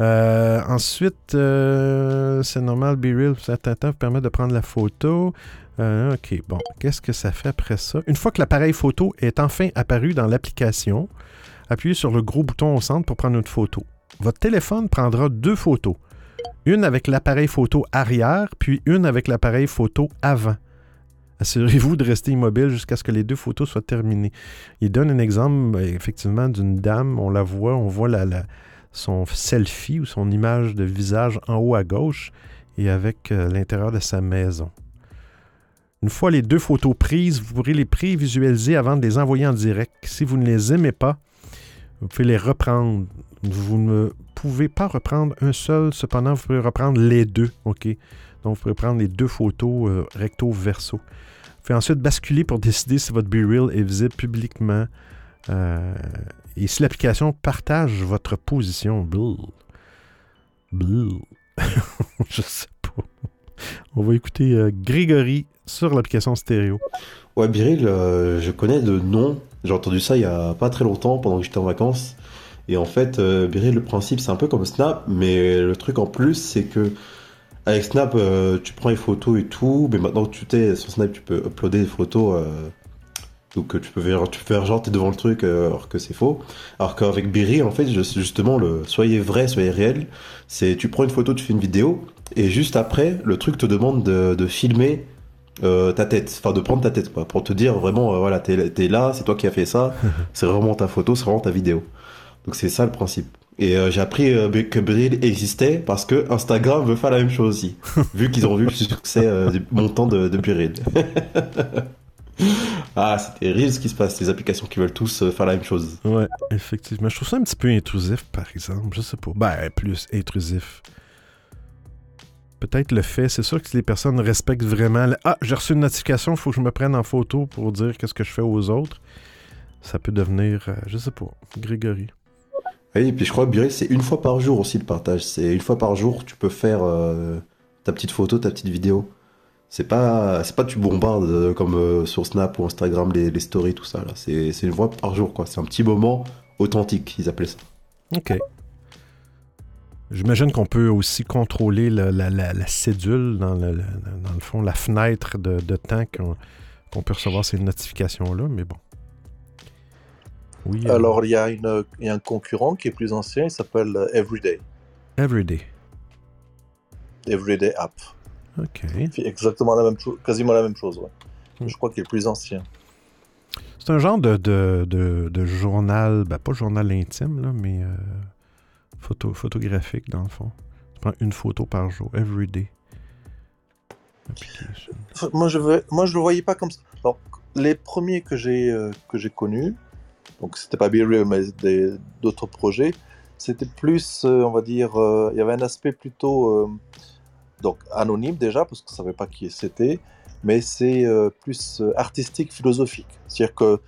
Euh, ensuite, euh, c'est normal, Be Real, certain temps, permet de prendre la photo. Euh, OK, bon, qu'est-ce que ça fait après ça? Une fois que l'appareil photo est enfin apparu dans l'application, appuyez sur le gros bouton au centre pour prendre une photo. Votre téléphone prendra deux photos. Une avec l'appareil photo arrière, puis une avec l'appareil photo avant. Assurez-vous de rester immobile jusqu'à ce que les deux photos soient terminées. Il donne un exemple, effectivement, d'une dame, on la voit, on voit la son selfie ou son image de visage en haut à gauche et avec euh, l'intérieur de sa maison. Une fois les deux photos prises, vous pourrez les prévisualiser avant de les envoyer en direct. Si vous ne les aimez pas, vous pouvez les reprendre. Vous ne pouvez pas reprendre un seul, cependant, vous pouvez reprendre les deux. Donc, vous pouvez prendre les deux photos euh, recto-verso. Vous pouvez ensuite basculer pour décider si votre B-Reel est visible publiquement. Euh, et si l'application partage votre position, bleu, bleu, je sais pas. On va écouter euh, Grégory sur l'application stéréo. Ouais, Biril, euh, je connais de nom. J'ai entendu ça il y a pas très longtemps pendant que j'étais en vacances. Et en fait, euh, Biril, le principe, c'est un peu comme Snap, mais le truc en plus, c'est que avec Snap, tu prends les photos et tout, mais maintenant que tu t'es sur Snap, tu peux uploader des photos donc tu peux faire, tu peux faire genre t'es devant le truc euh, alors que c'est faux. Alors qu'avec Berry en fait justement le soyez vrai, soyez réel, c'est tu prends une photo, tu fais une vidéo et juste après le truc te demande de, filmer euh, ta tête, enfin de prendre ta tête quoi, pour te dire vraiment euh, voilà t'es es là, c'est toi qui as fait ça, c'est vraiment ta photo, c'est vraiment ta vidéo. Donc c'est ça le principe. Et j'ai appris que Berry existait parce que Instagram veut faire la même chose aussi, vu qu'ils ont vu le succès du montant de, de Ah, c'est terrible ce qui se passe, les applications qui veulent tous euh, faire la même chose. Ouais, effectivement. Je trouve ça un petit peu intrusif, par exemple. Je sais pas. Ben, plus intrusif. Peut-être le fait, c'est sûr que si les personnes respectent vraiment. Ah, j'ai reçu une notification, il faut que je me prenne en photo pour dire qu'est-ce que je fais aux autres. Ça peut devenir, euh, je sais pas, Grégory. Oui, et puis je crois que c'est une fois par jour aussi le partage. C'est une fois par jour, tu peux faire euh, ta petite photo, ta petite vidéo. C'est pas, c'est pas tu bombardes euh, comme euh, sur Snap ou Instagram les, stories, tout ça. Là. C'est, une voix par jour, quoi. C'est un petit moment authentique, ils appelaient ça. Ok. J'imagine qu'on peut aussi contrôler la, cédule dans le, dans le, fond, la fenêtre de, temps qu'on peut recevoir ces notifications-là, mais bon. Oui. Euh, Alors, il y, a y a un concurrent qui est plus ancien, il s'appelle Everyday. Everyday. Everyday App. Ok. exactement la même chose, quasiment la même chose, ouais. Hmm. Je crois qu'il est plus ancien. C'est un genre de, de, journal, ben pas journal intime, là, mais euh, photo, photographique dans le fond. Tu prends une photo par jour, every day. Moi je, veux, moi, je le voyais pas comme ça. Alors, les premiers que j'ai euh, j'ai connus, donc c'était pas Be Real, mais d'autres projets, c'était plus, euh, on va dire, il y avait un aspect plutôt donc anonyme déjà, parce qu'on ne savait pas qui c'était, mais c'est euh, plus euh, artistique, philosophique. C'est-à-dire que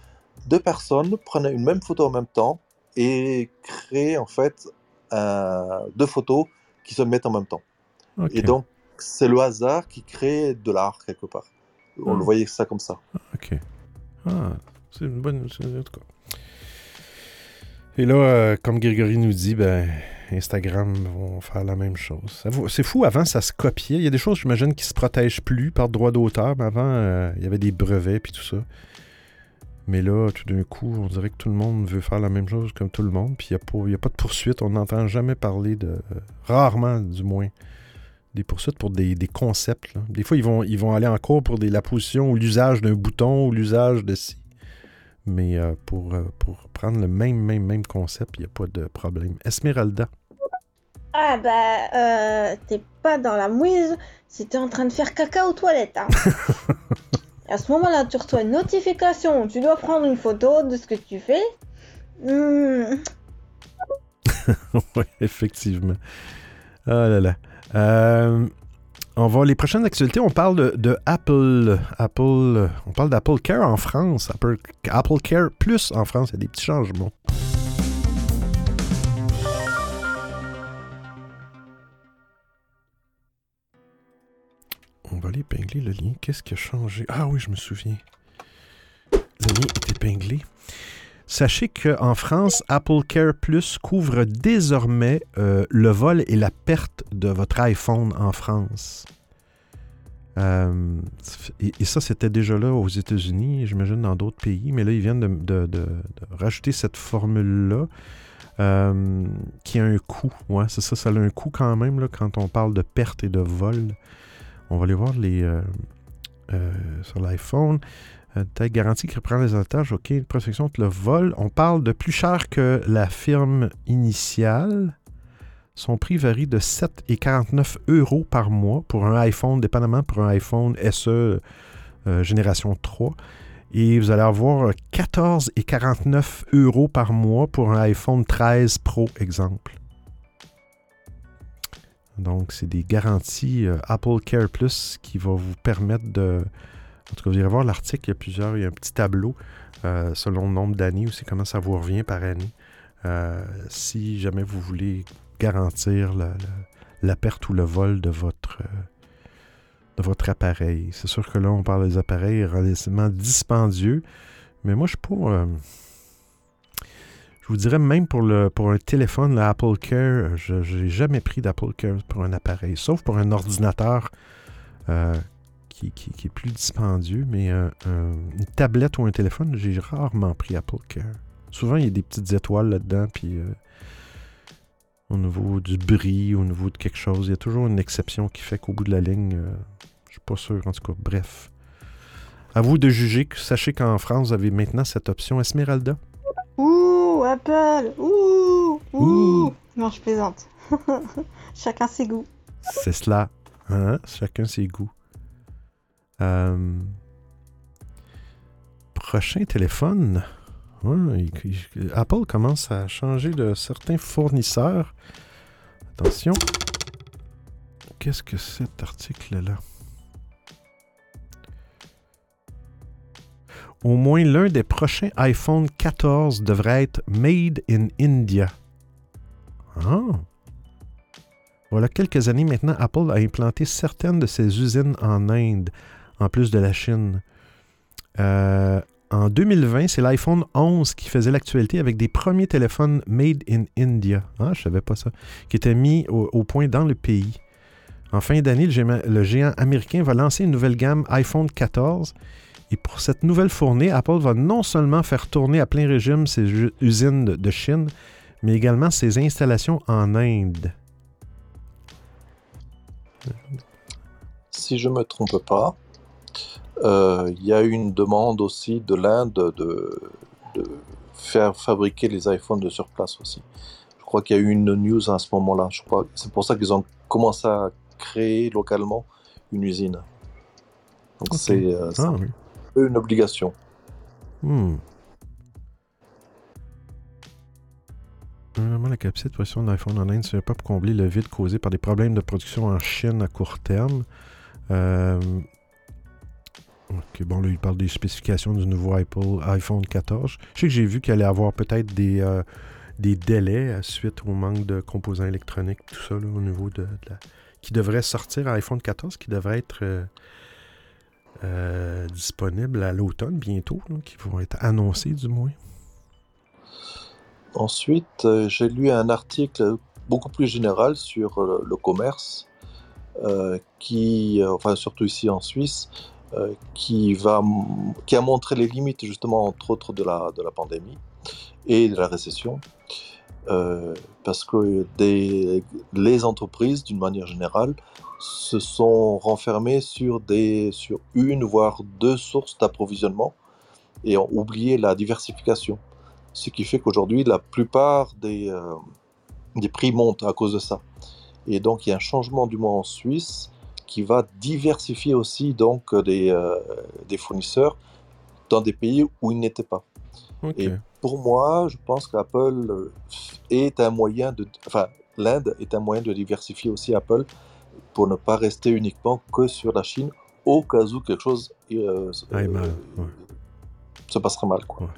deux personnes prenaient une même photo en même temps et créaient en fait deux photos qui se mettent en même temps. Et donc, c'est le hasard qui crée de l'art quelque part. On le hmm. voyait ça comme ça. Ok. Ah, c'est une bonne. Et là, euh, comme Grégory nous dit, ben, Instagram vont faire la même chose. C'est fou, avant, ça se copiait. Il y a des choses, j'imagine, qui se protègent plus par droit d'auteur, mais avant, euh, il y avait des brevets puis tout ça. Mais là, tout d'un coup, on dirait que tout le monde veut faire la même chose comme tout le monde, puis il n'y a, pas de poursuite. On n'entend jamais parler de... rarement, du moins, des poursuites pour des, concepts. Des fois, ils vont, ils vont aller en cours pour la position ou l'usage d'un bouton ou l'usage de ci. Mais euh, pour, euh, pour prendre le même, même, même concept, il n'y a pas de problème. Esmeralda. Ah bah, euh, t'es pas dans la mouise, c'était en train de faire caca aux toilettes. Hein. à ce moment-là, tu reçois une notification, tu dois prendre une photo de ce que tu fais. Hmm. oui, effectivement. Ah là là. Euh, on va les prochaines actualités. On parle de, Apple, Apple. On parle d'Apple Care en France. Apple, Apple Care Plus en France. Il y a des petits changements. On va aller épingler le lien. Qu'est-ce qui a changé? Ah oui, je me souviens. Le lien est épinglé. Sachez qu'en France, Apple Care Plus couvre désormais euh, le vol et la perte de votre iPhone en France. Euh, et, ça, c'était déjà là aux États-Unis, j'imagine dans d'autres pays, mais là, ils viennent de, rajouter cette formule-là euh, qui a un coût. Ouais, c'est ça, ça a un coût quand même quand on parle de perte et de vol. On va aller voir les, sur l'iPhone. Telle garantie qui reprend les avantages, OK, protection contre le vol. On parle de plus cher que la firme initiale. Son prix varie de 7 et 49 euros par mois pour un iPhone, dépendamment pour un iPhone SE euh, génération 3. Et vous allez avoir 14 et 49 euros par mois pour un iPhone 13 Pro, exemple. Donc, c'est des garanties euh, Apple Care Plus qui va vous permettre de, en tout cas, vous irez voir l'article, il y a plusieurs, il y a un petit tableau euh, selon le nombre d'années aussi, comment ça vous revient par année. Euh, si jamais vous voulez garantir la, perte ou le vol de votre, euh, de votre appareil. C'est sûr que là, on parle des appareils relativement dispendieux, mais moi, je suis pas. je vous dirais même pour, le, pour un téléphone, l'Apple Care, je n'ai jamais pris d'Apple Care pour un appareil, sauf pour un ordinateur qui, est plus dispendieux, mais une tablette ou un téléphone, j'ai rarement pris Apple Care. Souvent, il y a des petites étoiles là-dedans, puis euh, au niveau du bris, au niveau de quelque chose, il y a toujours une exception qui fait qu'au bout de la ligne, euh, je suis pas sûr, en tout cas, bref. À vous de juger. Sachez qu'en France, vous avez maintenant cette option Esmeralda. Ouh, Apple Ouh Ouh, Non, je plaisante. Chacun ses goûts. C'est cela. Hein? Chacun ses goûts. Euh, prochain téléphone. Apple commence à changer de certains fournisseurs. Attention. Qu'est-ce que cet article-là? Au moins l'un des prochains iPhone 14 devrait être Made in India. Ah! Voilà quelques années maintenant, Apple a implanté certaines de ses usines en Inde en plus de la Chine. Euh, en 2020, c'est l'iPhone 11 qui faisait l'actualité avec des premiers téléphones made in India. Ah, je savais pas ça. Qui étaient mis au, point dans le pays. En fin d'année, le, géant américain va lancer une nouvelle gamme iPhone 14. Et pour cette nouvelle fournée, Apple va non seulement faire tourner à plein régime ses usines de Chine, mais également ses installations en Inde. Si je ne me trompe pas, il y a eu une demande aussi de l'Inde de, faire fabriquer les iPhones de sur place aussi. Je crois qu'il y a eu une news à ce moment-là. Je crois c'est pour ça qu'ils ont commencé à créer localement une usine. Donc c'est euh, ah une obligation. Hmm. Vraiment, la capacité de production d'iPhone en Inde ne serait pas pour combler le vide causé par des problèmes de production en Chine à court terme. Euh, ok, bon, là, il parle des spécifications du nouveau Apple iPhone 14. Je sais que j'ai vu qu'il allait avoir peut-être des, euh, des délais suite au manque de composants électroniques, tout ça, au niveau de, la... qui devrait sortir iPhone 14, qui devrait être euh, disponible à l'automne bientôt, qui vont être annoncés du moins. Ensuite, j'ai lu un article beaucoup plus général sur le commerce euh, qui, euh, enfin surtout ici en Suisse, euh, qui, va, qui a montré les limites justement entre autres de la, pandémie et de la récession. parce que les entreprises, d'une manière générale, se sont renfermées sur, une voire deux sources d'approvisionnement et ont oublié la diversification. Ce qui fait qu'aujourd'hui, la plupart des, des prix montent à cause de ça. Et donc, il y a un changement du moins en Suisse qui va diversifier aussi donc des, euh, des fournisseurs dans des pays où ils n'étaient pas. Et pour moi, je pense qu'Apple est un moyen de, enfin, l'Inde est un moyen de diversifier aussi Apple pour ne pas rester uniquement que sur la Chine au cas où quelque chose euh, euh, se passerait mal. Quoi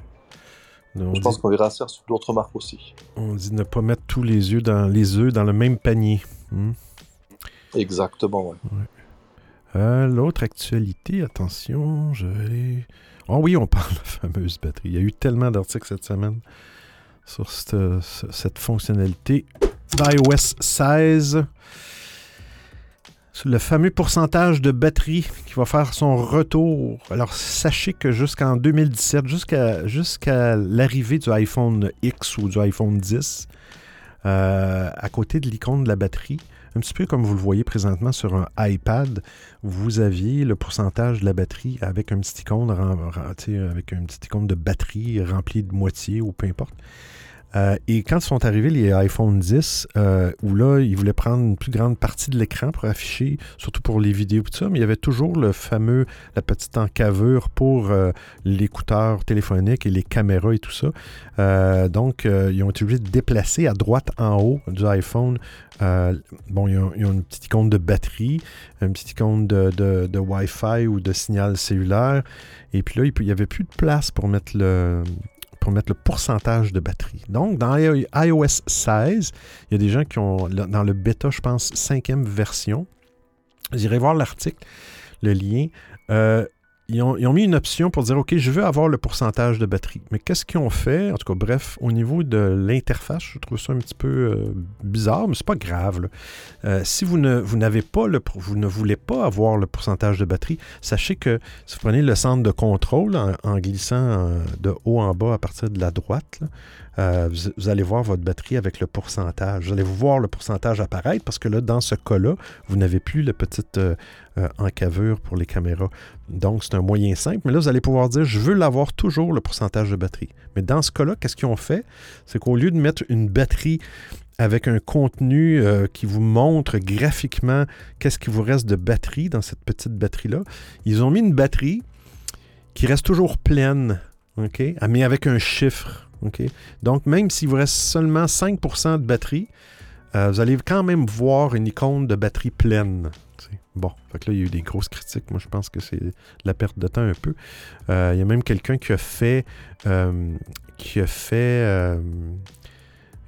je pense qu'on verra ça sur d'autres marques aussi. On dit ne pas mettre tous les œufs dans, les œufs dans le même panier. Hmm? Exactement, oui. Euh, l'autre actualité, attention, je vais... Oh oui, on parle de la fameuse batterie. Il y a eu tellement d'articles cette semaine sur cette, fonctionnalité d'iOS 16 le fameux pourcentage de batterie qui va faire son retour. Alors, sachez que jusqu'en 2017, jusqu'à jusqu'à l'arrivée du iPhone X ou du iPhone 10, euh, à côté de l'icône de la batterie, un petit peu comme vous le voyez présentement sur un iPad, vous aviez le pourcentage de la batterie avec un petit icône, avec un petit icône de batterie rempli de moitié ou peu importe. Euh, et quand sont arrivés les iPhone 10, euh, où là, ils voulaient prendre une plus grande partie de l'écran pour afficher, surtout pour les vidéos et tout ça, mais il y avait toujours le fameux, la petite encavure pour euh, l'écouteur téléphonique et les caméras et tout ça. donc, ils ont été obligés de déplacer à droite en haut du iPhone. bon, ils ont, une petite icône de batterie, une petite icône de, de Wi-Fi ou de signal cellulaire. Et puis là, il n'y avait plus de place pour mettre le, pour mettre le pourcentage de batterie. Donc, dans iOS 16, il y a des gens qui ont, dans le bêta, je pense, cinquième version, vous irez voir l'article, le lien. Euh, ils ont, mis une option pour dire, OK, je veux avoir le pourcentage de batterie. Mais qu'est-ce qu'ils ont fait? En tout cas, bref, au niveau de l'interface, je trouve ça un petit peu euh, bizarre, mais c'est pas grave. Euh, si vous ne vous pas le vous ne voulez pas avoir le pourcentage de batterie, sachez que si vous prenez le centre de contrôle en, glissant euh, de haut en bas à partir de la droite, vous, allez voir votre batterie avec le pourcentage. Vous allez voir le pourcentage apparaître parce que là, dans ce cas-là, vous n'avez plus la petite encavure pour les caméras. Donc, c'est un moyen simple. Mais là, vous allez pouvoir dire, je veux l'avoir toujours le pourcentage de batterie. Mais dans ce cas-là, qu'est-ce qu'ils ont fait? C'est qu'au lieu de mettre une batterie avec un contenu euh, qui vous montre graphiquement qu'est-ce qui vous reste de batterie dans cette petite batterie-là, ils ont mis une batterie qui reste toujours pleine? Ah, mais avec un chiffre? Donc, même s'il vous reste seulement 5% de batterie, euh, vous allez quand même voir une icône de batterie pleine. Bon, fait là, il y a eu des grosses critiques. Moi, je pense que c'est la perte de temps un peu. Euh, il y a même quelqu'un qui a fait. Euh, qui a fait.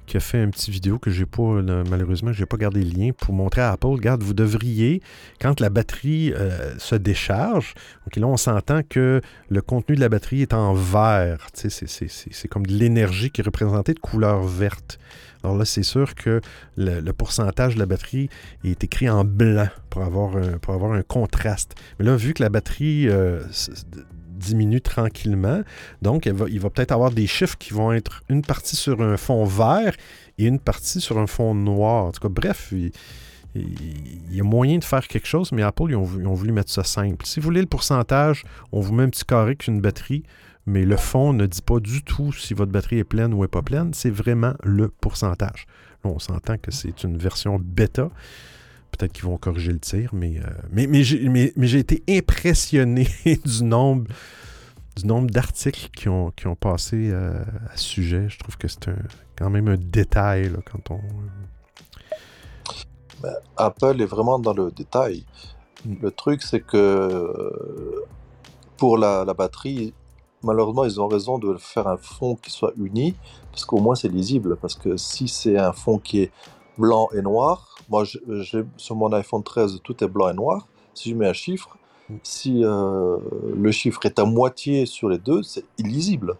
qui a fait une petite vidéo que j'ai pas, euh, malheureusement, j'ai pas gardé le lien pour montrer à Apple. Regarde, vous devriez, quand la batterie euh, se décharge, donc là, on s'entend que le contenu de la batterie est en vert. C'est comme de l'énergie qui est représentée de couleur verte. Alors là, c'est sûr que le, pourcentage de la batterie est écrit en blanc pour avoir un, pour avoir un contraste. Mais là, vu que la batterie euh, diminue tranquillement. Donc, il va, peut-être avoir des chiffres qui vont être une partie sur un fond vert et une partie sur un fond noir. En tout cas, bref, il, y a moyen de faire quelque chose, mais Apple, ils ont, voulu mettre ça simple. Si vous voulez le pourcentage, on vous met un petit carré avec une batterie, mais le fond ne dit pas du tout si votre batterie est pleine ou est pas pleine. C'est vraiment le pourcentage. Là, on s'entend que c'est une version bêta. Peut-être qu'ils vont corriger le tir, mais, euh, mais, mais j'ai été impressionné du nombre du nombre d'articles qui ont, qui ont passé euh, à ce sujet. Je trouve que c'est quand même un détail quand on. Ben, Apple est vraiment dans le détail. Mm. Le truc, c'est que pour la, la, batterie, malheureusement, ils ont raison de faire un fond qui soit uni, parce qu'au moins c'est lisible. Parce que si c'est un fond qui est blanc et noir. Moi, sur mon iPhone 13, tout est blanc et noir. Si je mets un chiffre, mm. si euh, le chiffre est à moitié sur les deux, c'est illisible.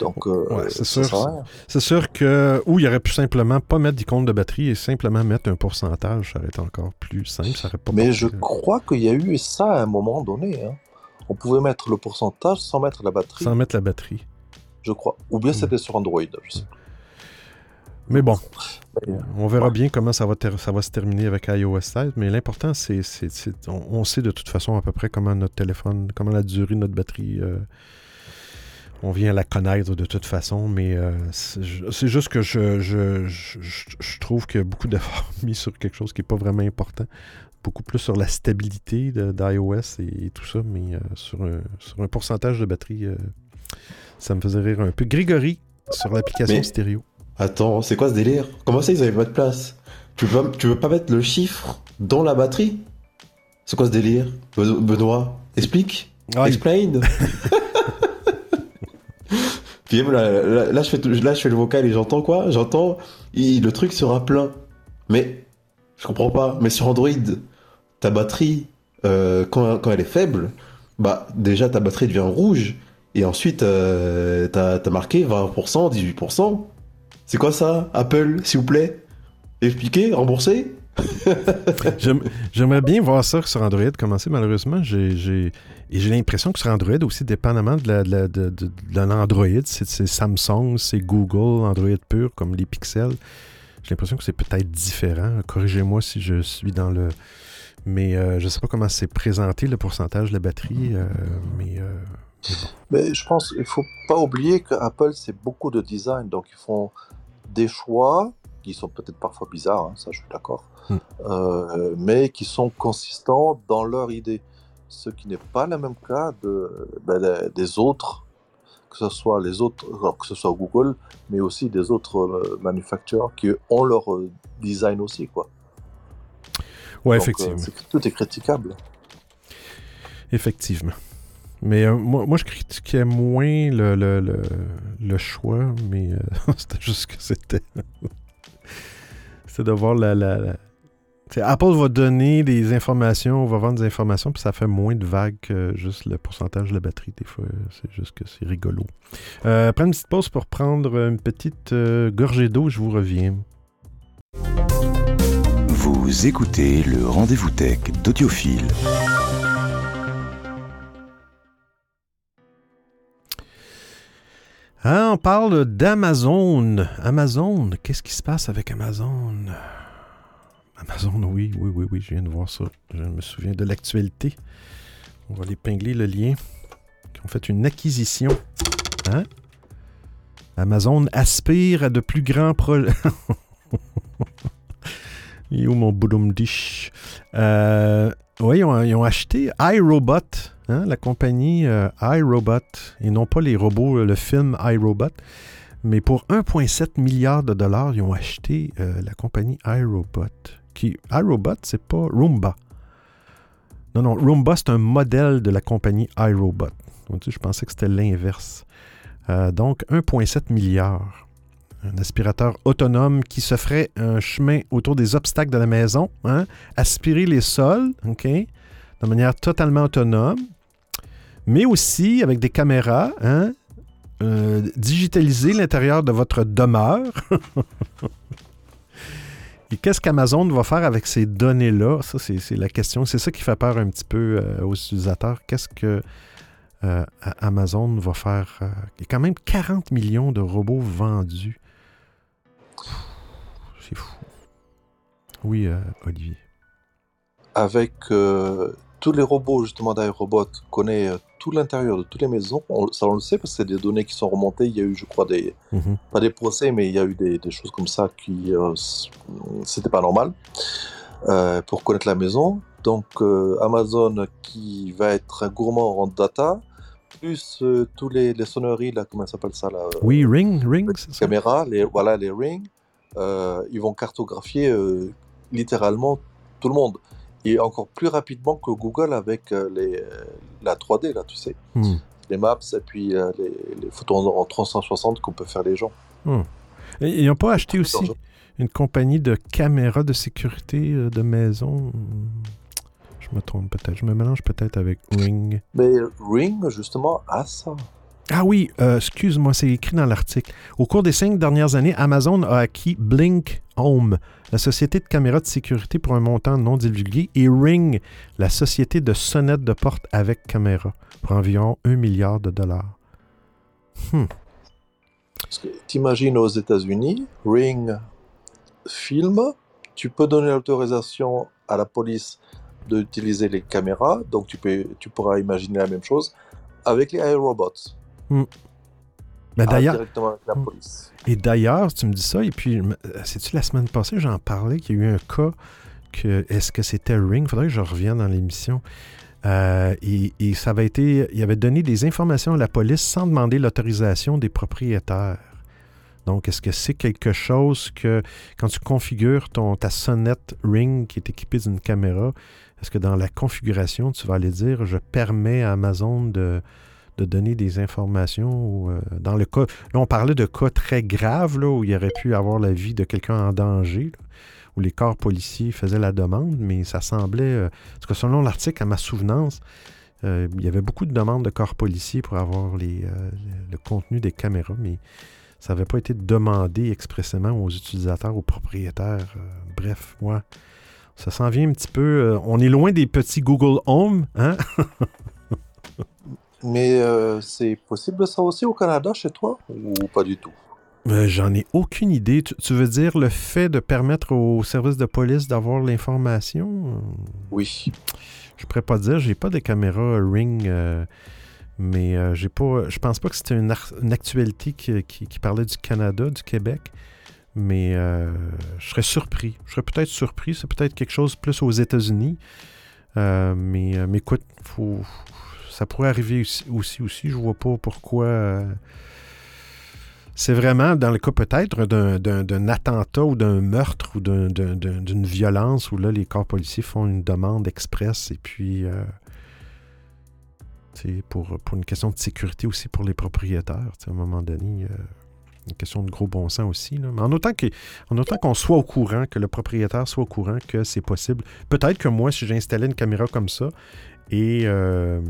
Donc, euh, c'est sûr. C'est sûr que, ou il aurait pu simplement pas mettre d'icône de batterie et simplement mettre un pourcentage, ça aurait été encore plus simple. Ça aurait pas Mais je crois qu'il y a eu ça à un moment donné. Hein. On pouvait mettre le pourcentage sans mettre la batterie. Sans mettre la batterie. Je crois. Ou bien mm. c'était sur Android, je sais mais bon, on verra bien comment ça va, ça va se terminer avec iOS 16, mais l'important, c'est, on, sait de toute façon à peu près comment notre téléphone, comment la durée de notre batterie, euh, on vient la connaître de toute façon, mais euh, c'est, juste que je, je, trouve qu'il y a beaucoup d'efforts mis sur quelque chose qui n'est pas vraiment important, beaucoup plus sur la stabilité d'iOS et, tout ça, mais euh, sur, un, sur, un, pourcentage de batterie, ça me faisait rire un peu. Grégory, sur l'application stéréo. Attends, c'est quoi ce délire? Comment ça, ils avaient pas de place? Tu veux, pas, tu veux pas mettre le chiffre dans la batterie? C'est quoi ce délire? Benoît, explique. Explain. Puis là, là, je fais, là, je fais le vocal et j'entends quoi? J'entends, le truc sera plein. Mais, je comprends pas. Mais sur Android, ta batterie, euh, quand, quand elle est faible, bah déjà ta batterie devient rouge. Et ensuite, euh, t'as as marqué 20%, 18%. C'est quoi ça Apple, s'il vous plaît? Expliquez, remboursez? J'aimerais bien voir ça sur Android commencer. Malheureusement, j'ai l'impression que sur Android aussi, dépendamment de l'Android, c'est Samsung, c'est Google, Android pur, comme les pixels. J'ai l'impression que c'est peut-être différent. Corrigez-moi si je suis dans le. Mais euh, je ne sais pas comment c'est présenté le pourcentage de la batterie. Euh, mais, euh, mais, je pense qu'il ne faut pas oublier que Apple, c'est beaucoup de design. Donc, ils font des choix qui sont peut-être parfois bizarres, hein, ça je suis d'accord, hmm. mais qui sont consistants dans leur idée. Ce qui n'est pas le même cas de, ben, des autres, que ce soit les autres, que ce soit Google, mais aussi des autres euh, manufactures qui ont leur euh, design aussi, quoi. Ouais, effectivement. tout est critiquable. Effectivement. Mais euh, moi, moi, je critiquais moins le, le, le, choix, mais euh, c'était juste que c'était. c'est de voir la. la, Apple va donner des informations, va vendre des informations, puis ça fait moins de vagues que juste le pourcentage de la batterie. Des fois, c'est juste que c'est rigolo. Euh, prends une petite pause pour prendre une petite gorgée d'eau, je vous reviens. Vous écoutez le rendez-vous tech d'Audiophile. Hein, on parle d'Amazon. Amazon, qu'est-ce qui se passe avec Amazon? Amazon, oui, oui, oui, oui, je viens de voir ça. Je me souviens de l'actualité. On va l'épingler le lien. Ils ont fait une acquisition. Hein? Amazon aspire à de plus grands projets. Il est où mon boudum euh, Oui, ils ont acheté iRobot Hein, la compagnie euh, iRobot, et non pas les robots, le film iRobot. Mais pour 1,7 milliard de dollars, ils ont acheté euh, la compagnie iRobot. Qui, iRobot, c'est pas Roomba. Non, non, Roomba, c'est un modèle de la compagnie iRobot. Je pensais que c'était l'inverse. Euh, donc, 1,7 milliard. un aspirateur autonome qui se ferait un chemin autour des obstacles de la maison, hein, aspirer les sols, OK, de manière totalement autonome, mais aussi avec des caméras, hein, euh, digitaliser l'intérieur de votre demeure. Et qu'est-ce qu'Amazon va faire avec ces données-là? Ça, c'est la question. C'est ça qui fait peur un petit peu euh, aux utilisateurs. Qu'est-ce que euh, Amazon va faire? il y a quand même 40 millions de robots vendus. C'est fou. Oui, Olivier. Avec tous les robots, justement, d'iRobot connaît euh, tout l'intérieur de toutes les maisons. ça, on le sait parce que c'est des données qui sont remontées. Il y a eu, je crois, des, mhm. pas des procès, mais il y a eu des, choses comme ça qui, euh, c'était pas normal euh, pour connaître la maison. Donc, Amazon qui va être un gourmand en data, plus tous les, sonneries, là, comment ça s'appelle ça là Oui, Ring, Ring. Caméra, les, voilà, les Ring. ils vont cartographier littéralement tout le monde et encore plus rapidement que Google avec euh, les, euh, la 3D, là, tu sais. Hmm. Les maps et puis euh, les, photos en, 360 qu'on peut faire les gens. Hmm. Et ils n'ont pas acheté aussi une compagnie de caméras de sécurité de maison? Je me trompe peut-être. Je me mélange peut-être avec Ring. Mais Ring, justement, a ça. Ah oui, excuse-moi, c'est écrit dans l'article. Au cours des cinq dernières années, Amazon a acquis Blink Home, la société de caméras de sécurité pour un montant non divulgué, et Ring, la société de sonnettes de porte avec caméra, pour environ 1 milliard de dollars. Hmm. T'imagines aux États-Unis, Ring filme, tu peux donner l'autorisation à la police d'utiliser les caméras, donc tu, peux, tu pourras imaginer la même chose avec les iRobots. Hmm. Mais. Et d'ailleurs, tu me dis ça, et puis, c'est-tu la semaine passée, j'en parlais, qu'il y a eu un cas que. Est-ce que c'était Ring? Il faudrait que je revienne dans l'émission. Euh, et, ça avait été. Il avait donné des informations à la police sans demander l'autorisation des propriétaires. Donc, est-ce que c'est quelque chose que, quand tu configures ton, ta sonnette Ring qui est équipée d'une caméra, est-ce que dans la configuration, tu vas aller dire je permets à Amazon de, de donner des informations. Euh, dans le cas, là, on parlait de cas très graves, là, où il y aurait pu avoir la vie de quelqu'un en danger, où les corps policiers faisaient la demande, mais ça semblait, euh, parce que selon l'article, à ma souvenance, euh, il y avait beaucoup de demandes de corps policiers pour avoir le contenu des caméras, mais ça n'avait pas été demandé expressément aux utilisateurs, aux propriétaires. bref, moi, ça s'en vient un petit peu. on est loin des petits Google Home, hein? Mais euh, c'est possible ça aussi au Canada chez toi ou pas du tout? Euh, J'en ai aucune idée. Tu, veux dire le fait de permettre aux services de police d'avoir l'information? Oui. Je pourrais pas dire, j'ai pas de caméra Ring, euh, mais j'ai pas. Je pense pas que c'était une, actualité qui, parlait du Canada, du Québec. Mais je serais surpris. Je serais peut-être surpris. C'est peut-être quelque chose plus aux États-Unis. mais, mais écoute, faut, ça pourrait arriver aussi, aussi. Je vois pas pourquoi. Euh, c'est vraiment dans le cas peut-être d'un attentat ou d'un meurtre ou d'une violence où là, les corps policiers font une demande express et puis euh, pour, pour une question de sécurité aussi pour les propriétaires. À un moment donné, euh, une question de gros bon sens aussi. Mais en autant qu'on soit au courant, que le propriétaire soit au courant que c'est possible. Peut-être que moi, si j'installais une caméra comme ça et euh,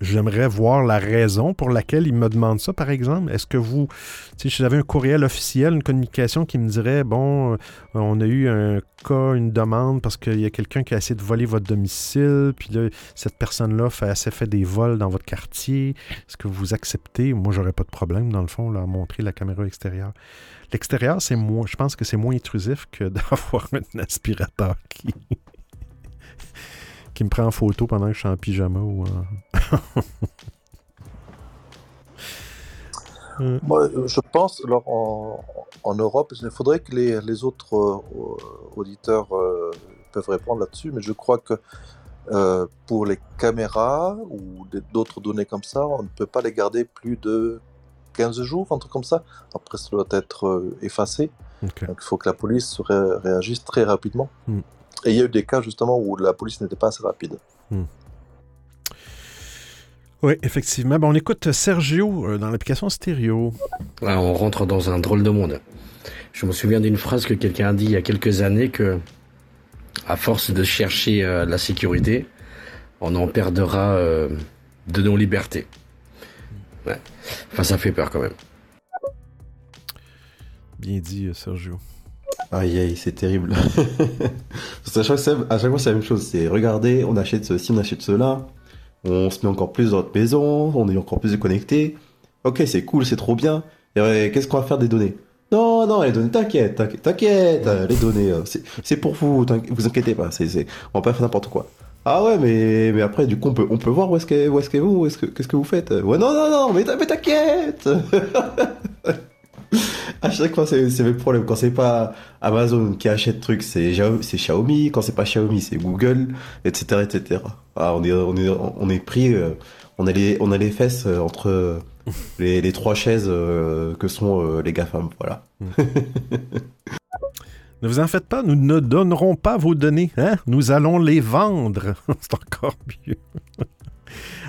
j'aimerais voir la raison pour laquelle il me demande ça, par exemple. Est-ce que vous, si j'avais un courriel officiel, une communication qui me dirait, bon, euh, on a eu un cas, une demande parce qu'il y a quelqu'un qui a essayé de voler votre domicile, puis là, cette personne-là fait, assez fait des vols dans votre quartier. Est-ce que vous acceptez? Moi, j'aurais pas de problème, dans le fond, là, à montrer la caméra extérieure. L'extérieur, c'est moins, je pense que c'est moins intrusif que d'avoir un aspirateur qui qui me prend en photo pendant que je suis en pyjama ou Moi, je pense, alors, en, Europe, il faudrait que les, autres euh, auditeurs euh, peuvent répondre là-dessus, mais je crois que euh, pour les caméras ou d'autres données comme ça, on ne peut pas les garder plus de 15 jours, un truc comme ça. Après, ça doit être effacé. Donc, il faut que la police réagisse très rapidement. Hmm. Et il y a eu des cas justement où la police n'était pas assez rapide. Hmm. Oui, effectivement. on écoute Sergio euh, dans l'application stéréo. on rentre dans un drôle de monde. Je me souviens d'une phrase que quelqu'un a dit il y a quelques années que, à force de chercher euh, la sécurité, on en perdra euh, de nos libertés. Enfin, ça fait peur quand même. Bien dit, Sergio. Aïe aïe, c'est terrible. à, chaque, à chaque fois, c'est la même chose. C'est regarder, on achète ceci, on achète cela on se met encore plus dans notre maison, on est encore plus connecté. Ok, c'est cool, c'est trop bien. Qu'est-ce qu'on va faire des données? Non, non, les données, t'inquiète, t'inquiète, t'inquiète, les données, euh, c'est pour vous, vous inquiétez pas, on va pas faire n'importe quoi. Ah ouais, mais, mais après, du coup, on peut, on peut voir où est-ce que, où est-ce que vous, qu'est-ce que vous faites? Ouais, non, non, non, mais t'inquiète à chaque fois, c'est le problème. Quand c'est pas Amazon qui achète trucs, c'est Xiaomi. Quand c'est pas Xiaomi, c'est Google, etc., etc. Ah, on est, on est, on est pris, euh, on a les, on a les fesses euh, entre les, les trois chaises euh, que sont les GAFAM. Voilà. Ne vous en faites pas, nous ne donnerons pas vos données. Hein? Nous allons les vendre. c'est encore mieux.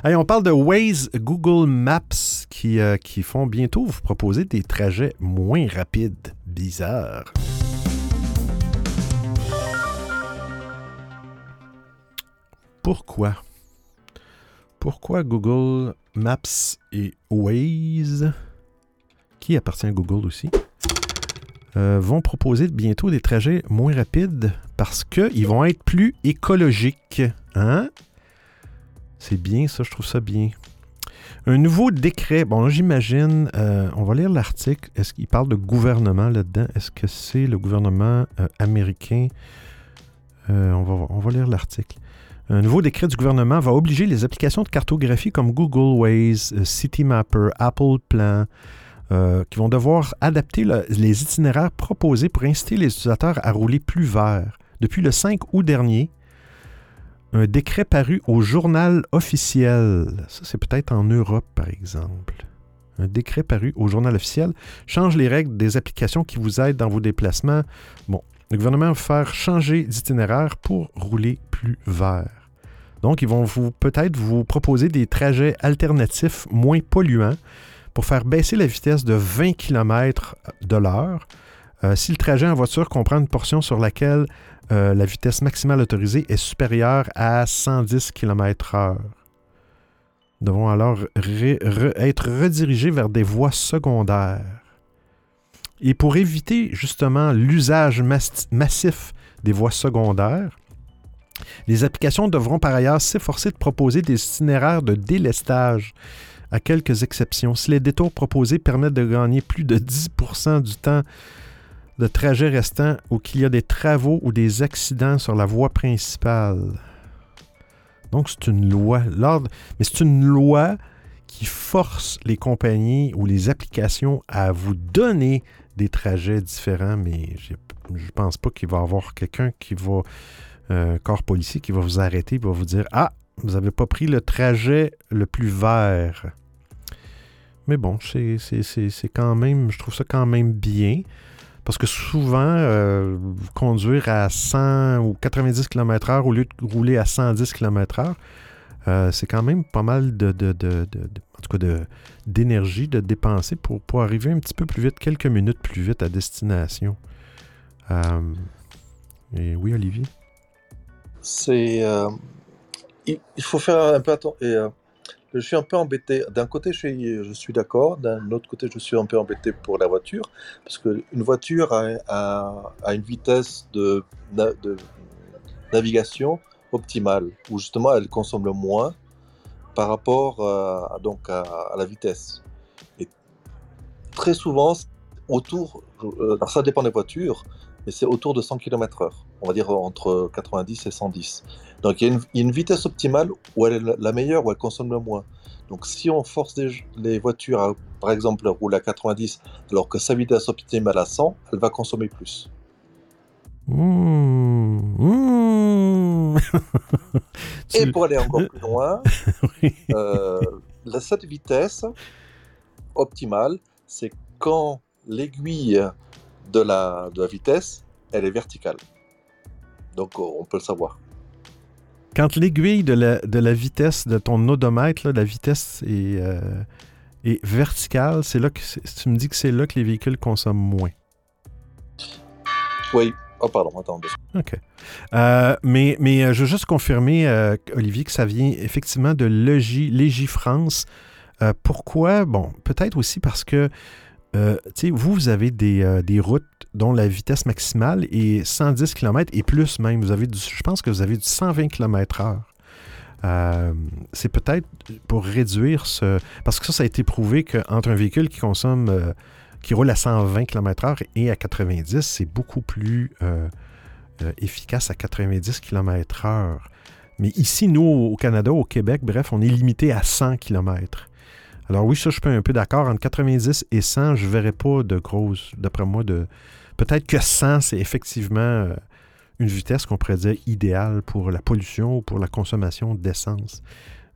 Allez, on parle de Waze Google Maps qui, euh, qui font bientôt vous proposer des trajets moins rapides. Bizarre. Pourquoi? Pourquoi Google Maps et Waze, qui appartient à Google aussi, euh, vont proposer bientôt des trajets moins rapides parce qu'ils vont être plus écologiques. Hein? C'est bien, ça, je trouve ça bien. Un nouveau décret. Bon, j'imagine, euh, on va lire l'article. Est-ce qu'il parle de gouvernement là-dedans? Est-ce que c'est le gouvernement euh, américain? Euh, on, va, on va lire l'article. Un nouveau décret du gouvernement va obliger les applications de cartographie comme Google Waze, Citymapper, Apple Plan, qui vont devoir adapter les itinéraires proposés pour inciter les utilisateurs à rouler plus vert. Depuis le 5 août dernier, un décret paru au journal officiel. Ça, c'est peut-être en Europe, par exemple. Un décret paru au journal officiel change les règles des applications qui vous aident dans vos déplacements. Bon, le gouvernement va faire changer d'itinéraire pour rouler plus vert. Donc, ils vont vous peut-être vous proposer des trajets alternatifs moins polluants pour faire baisser la vitesse de 20 km de l'heure. Euh, si le trajet en voiture comprend une portion sur laquelle euh, la vitesse maximale autorisée est supérieure à 110 km/h. Nous devons alors être redirigés vers des voies secondaires. Et pour éviter justement l'usage massif des voies secondaires, les applications devront par ailleurs s'efforcer de proposer des itinéraires de délestage, à quelques exceptions. Si les détours proposés permettent de gagner plus de 10% du temps de trajet restant ou qu'il y a des travaux ou des accidents sur la voie principale. Donc, c'est une loi. Mais c'est une loi qui force les compagnies ou les applications à vous donner des trajets différents, mais je ne pense pas qu'il va y avoir quelqu'un qui va, un corps policier, qui va vous arrêter et va vous dire Ah, vous n'avez pas pris le trajet le plus vert. Mais bon, c'est quand même, je trouve ça quand même bien. Parce que souvent, euh, conduire à 100 ou 90 km/h au lieu de rouler à 110 km/h, euh, c'est quand même pas mal de, d'énergie de, dépenser pour, pour arriver un petit peu plus vite, quelques minutes plus vite à destination. Euh, et oui, Olivier? C'est. il, faut faire un peu attention je suis un peu embêté. D'un côté, je suis, d'accord. D'un autre côté, je suis un peu embêté pour la voiture. Parce qu'une voiture a, une vitesse de, de, navigation optimale, où justement elle consomme le moins par rapport euh, donc à, la vitesse. Et très souvent, autour, euh, alors ça dépend des voitures, mais c'est autour de 100 km/h, on va dire entre 90 et 110. Donc il y, a une, vitesse optimale où elle est la meilleure, où elle consomme le moins. Donc si on force les, voitures à, par exemple, rouler à 90, alors que sa vitesse optimale à 100, elle va consommer plus. Mmh. Mmh. et pour aller encore plus loin, euh, cette vitesse optimale, c'est quand l'aiguille de la, de la vitesse, elle est verticale. Donc on peut le savoir. Quand l'aiguille de la, de la vitesse de ton odomètre, la vitesse est, euh, est verticale, c'est là que tu me dis que c'est là que les véhicules consomment moins. Oui. Oh, pardon, attends. OK. Euh, mais, mais euh, je veux juste confirmer, Olivier, que ça vient effectivement de Légifrance. pourquoi? Bon, peut-être aussi parce que euh, vous, vous avez euh, des, routes dont la vitesse maximale est 110 km et plus même. Vous avez je pense que vous avez du 120 km/h. Euh, c'est peut-être pour réduire ce. Parce que ça, ça a été prouvé qu'entre un véhicule qui consomme, qui roule à 120 km/h et à 90, c'est beaucoup plus efficace à 90 km/h. Mais ici, nous, au Canada, au Québec, bref, on est limité à 100 km. Alors oui, ça, je suis un peu d'accord. Entre 90 et 100, je ne verrais pas de grosses, d'après moi, de... Peut-être que 100, c'est effectivement euh, une vitesse qu'on pourrait idéale pour la pollution ou pour la consommation d'essence.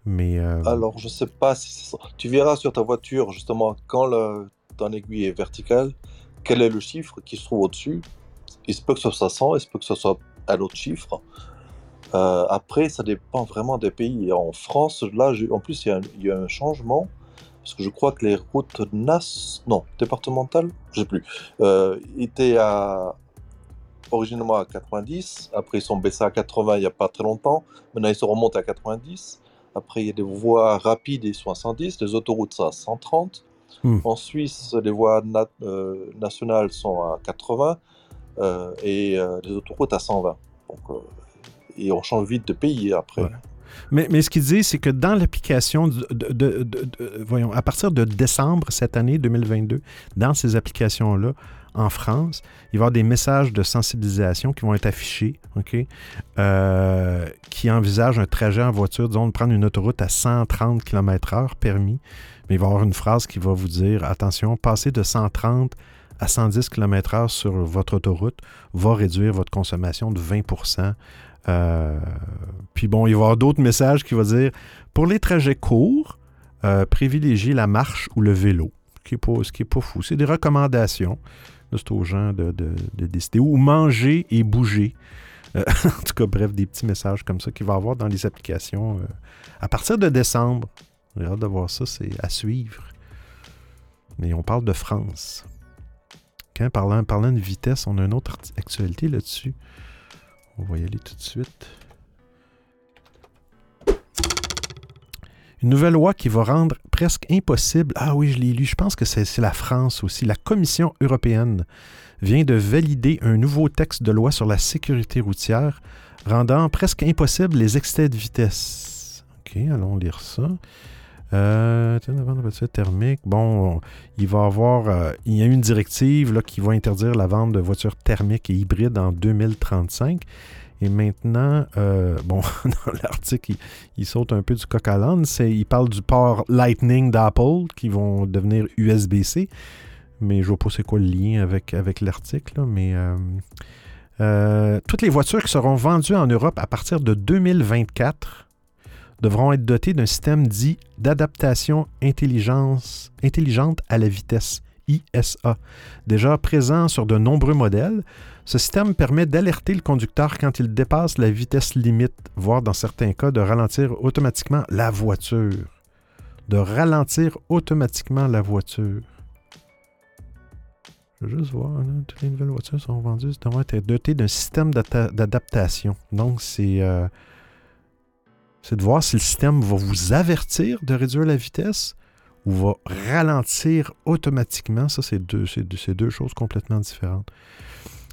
Mais euh, Alors, je sais pas si ça. Tu verras sur ta voiture, justement, quand ton aiguille est verticale, quel est le chiffre qui se trouve au-dessus? Il se peut que ce soit 100, il se peut que ce soit un autre chiffre. Euh, après, ça dépend vraiment des pays. En France, là, en plus, il y, a un changement parce que je crois que les routes NAS, non, départementales, je sais plus, euh, étaient à, originellement à 90, après ils sont baissés à 80 il n'y a pas très longtemps, maintenant ils se remontent à 90, après il y a des voies rapides et 70, les autoroutes ça à 130, hmm. en Suisse les voies euh, nationales sont à 80 euh, et les autoroutes à 120. Donc, et on change vite de pays après. Mais, ce qu'il dit, c'est que dans l'application, voyons, à partir de décembre cette année 2022, dans ces applications-là, en France, il va y avoir des messages de sensibilisation qui vont être affichés, OK, euh, qui envisagent un trajet en voiture, disons, de prendre une autoroute à 130 km/h permis. Mais il va y avoir une phrase qui va vous dire attention, passer de 130 à 110 km/h sur votre autoroute va réduire votre consommation de 20 euh, puis bon, il va y avoir d'autres messages qui vont dire pour les trajets courts, euh, privilégiez la marche ou le vélo, ce qui n'est pas, fou. C'est des recommandations. C'est aux gens de, décider. Ou manger et bouger. Euh, en tout cas, bref, des petits messages comme ça qu'il va y avoir dans les applications à partir de décembre. J'ai hâte de voir ça, c'est à suivre. Mais on parle de France. Quand parlant, parlant de vitesse, on a une autre actualité là-dessus. On va y aller tout de suite. Une nouvelle loi qui va rendre presque impossible. Ah oui, je l'ai lu. Je pense que c'est la France aussi. La Commission européenne vient de valider un nouveau texte de loi sur la sécurité routière, rendant presque impossible les excès de vitesse. OK, allons lire ça. Euh. Bon, il va avoir. Euh, il y a une directive là, qui va interdire la vente de voitures thermiques et hybrides en 2035. Et maintenant, euh, bon, dans l'article, il, saute un peu du coq à l'âne. Il parle du port Lightning d'Apple qui vont devenir USB-C. Mais je vois pas c'est quoi le lien avec, avec l'article. Mais toutes les voitures qui seront vendues en Europe à partir de 2024 devront être dotés d'un système dit d'adaptation intelligente à la vitesse, ISA. Déjà présent sur de nombreux modèles, ce système permet d'alerter le conducteur quand il dépasse la vitesse limite, voire dans certains cas de ralentir automatiquement la voiture. De ralentir automatiquement la voiture. Je veux juste voir, toutes les nouvelles voitures sont vendues, devront être dotées d'un système d'adaptation. Donc, c'est euh, c'est de voir si le système va vous avertir de réduire la vitesse ou va ralentir automatiquement. Ça, c'est deux, deux, choses complètement différentes.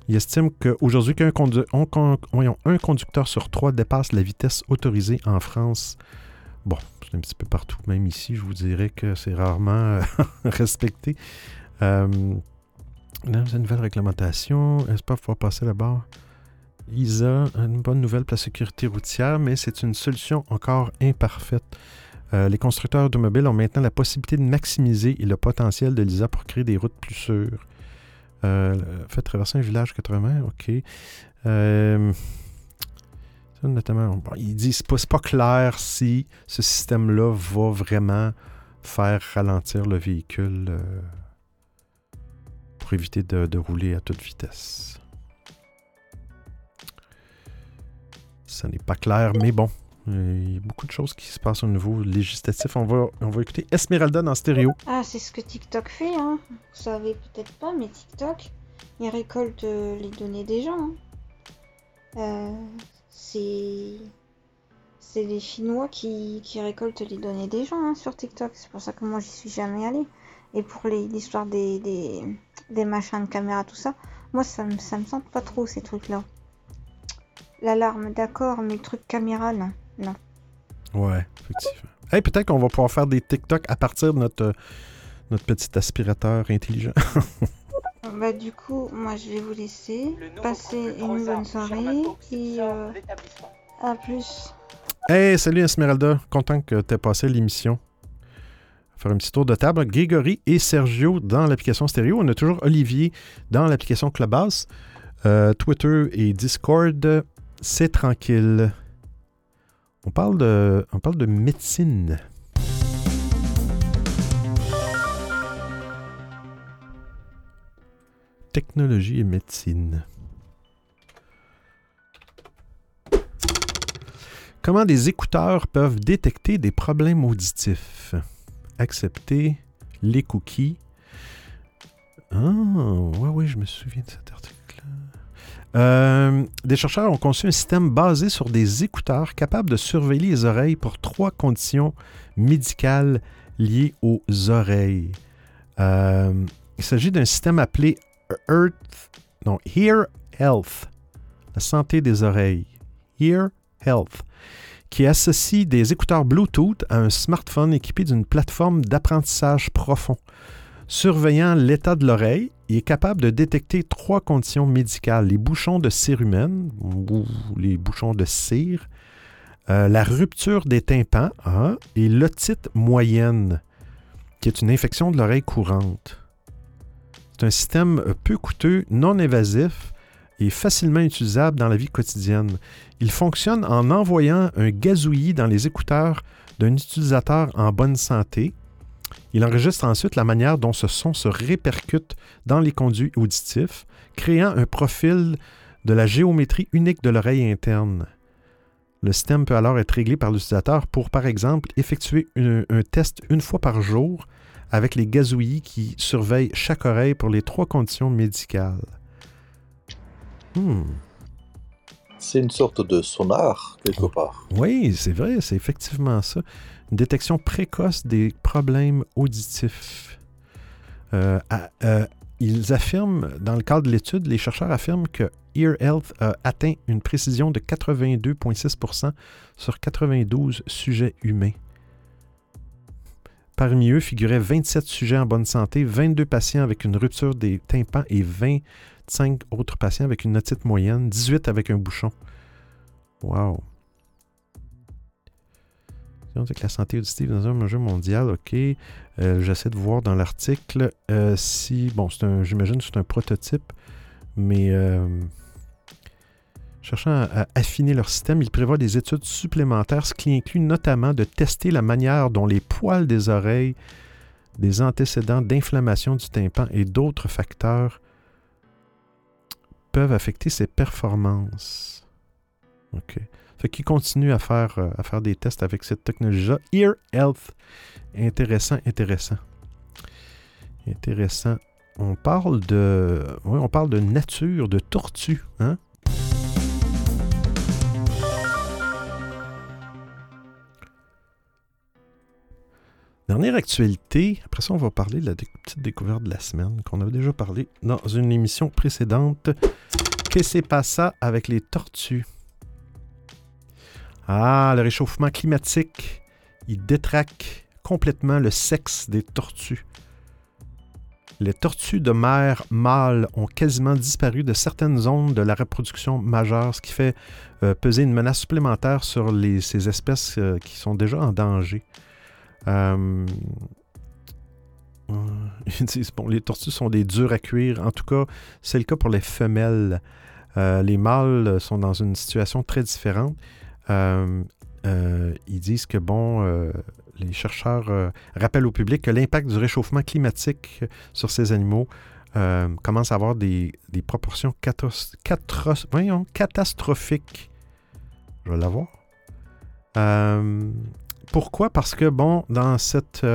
Il estime qu'aujourd'hui, qu'un un conducteur sur trois dépasse la vitesse autorisée en France. Bon, c'est un petit peu partout, même ici, je vous dirais que c'est rarement euh, respecté. Euh, une nouvelle réglementation. Est-ce pas pouvoir passer là-bas? ISA, une bonne nouvelle pour la sécurité routière, mais c'est une solution encore imparfaite. Euh, les constructeurs automobiles ont maintenant la possibilité de maximiser le potentiel de l'ISA pour créer des routes plus sûres. Euh, fait traverser un village 80, ok. Euh, notamment, ils disent pas, pas clair si ce système-là va vraiment faire ralentir le véhicule euh, pour éviter de rouler à toute vitesse. Ça n'est pas clair, mais bon. Il y a beaucoup de choses qui se passent au niveau législatif. On va, on va écouter Esmeralda dans stéréo. Ah, c'est ce que TikTok fait, hein. Vous savez peut-être pas, mais TikTok, il récolte euh, les données des gens. Hein. Euh, c'est c'est les Chinois qui, qui, récoltent les données des gens hein, sur TikTok. C'est pour ça que moi j'y suis jamais allée. Et pour l'histoire des, des, des, machins de caméra, tout ça, moi ça me, ça me semble pas trop ces trucs-là. L'alarme, d'accord, mais le truc caméra, non. Non. Ouais, effectivement. Hey, peut-être qu'on va pouvoir faire des TikTok à partir de notre, notre petit aspirateur intelligent. bah, du coup, moi je vais vous laisser. Passer une bonne soirée. Et euh, à plus. Hey, salut Esmeralda. Content que tu aies passé l'émission. Faire un petit tour de table. Grégory et Sergio dans l'application stéréo. On a toujours Olivier dans l'application Clubhouse. Euh, Twitter et Discord. C'est tranquille. On parle de, médecine. Technologie et médecine. Comment des écouteurs peuvent détecter des problèmes auditifs? Accepter les cookies. Ah, oui, oui, je me souviens de cet article. Euh, des chercheurs ont conçu un système basé sur des écouteurs capables de surveiller les oreilles pour trois conditions médicales liées aux oreilles. Euh, il s'agit d'un système appelé Earth, non, Hear Health, la santé des oreilles. Hear Health, qui associe des écouteurs Bluetooth à un smartphone équipé d'une plateforme d'apprentissage profond. Surveillant l'état de l'oreille, il est capable de détecter trois conditions médicales les bouchons de cérumen ou les bouchons de cire, euh, la rupture des tympans hein, et l'otite moyenne, qui est une infection de l'oreille courante. C'est un système peu coûteux, non invasif et facilement utilisable dans la vie quotidienne. Il fonctionne en envoyant un gazouillis dans les écouteurs d'un utilisateur en bonne santé il enregistre ensuite la manière dont ce son se répercute dans les conduits auditifs, créant un profil de la géométrie unique de l'oreille interne. Le système peut alors être réglé par l'utilisateur pour, par exemple, effectuer un test une fois par jour avec les gazouillis qui surveillent chaque oreille pour les trois conditions médicales. Hmm. C'est une sorte de sonar, quelque part. Oui, c'est vrai, c'est effectivement ça détection précoce des problèmes auditifs. Euh, euh, ils affirment, dans le cadre de l'étude, les chercheurs affirment que Ear Health a atteint une précision de 82,6% sur 92 sujets humains. Parmi eux figuraient 27 sujets en bonne santé, 22 patients avec une rupture des tympans et 25 autres patients avec une otite moyenne, 18 avec un bouchon. Wow la santé auditive dans un jeu mondial, ok. Euh, j'essaie de voir dans l'article euh, si, bon, c'est un, j'imagine que c'est un prototype, mais euh, cherchant à, affiner leur système, ils prévoient des études supplémentaires, ce qui inclut notamment de tester la manière dont les poils des oreilles, des antécédents d'inflammation du tympan et d'autres facteurs peuvent affecter ses performances. OK. Fait qu'ils continuent à faire, euh, à faire des tests avec cette technologie-là. Ear Health. Intéressant, intéressant. Intéressant. On parle de. Oui, on parle de nature, de tortue, hein? Dernière actualité, après ça on va parler de la petite découverte de la semaine qu'on avait déjà parlé dans une émission précédente. Qu'est-ce qui s'est passé avec les tortues? Ah, le réchauffement climatique, il détraque complètement le sexe des tortues. Les tortues de mer mâles ont quasiment disparu de certaines zones de la reproduction majeure, ce qui fait euh, peser une menace supplémentaire sur ces espèces euh, qui sont déjà en danger. Euh, les tortues sont des durs à cuire. En tout cas, c'est le cas pour les femelles. les mâles sont dans une situation très différente. Euh, euh, ils disent que, bon, euh, les chercheurs rappellent au public que l'impact du réchauffement climatique sur ces animaux commence à avoir des, proportions catastrophiques. Je vais l'avoir. Pourquoi? Parce que, bon, dans cette...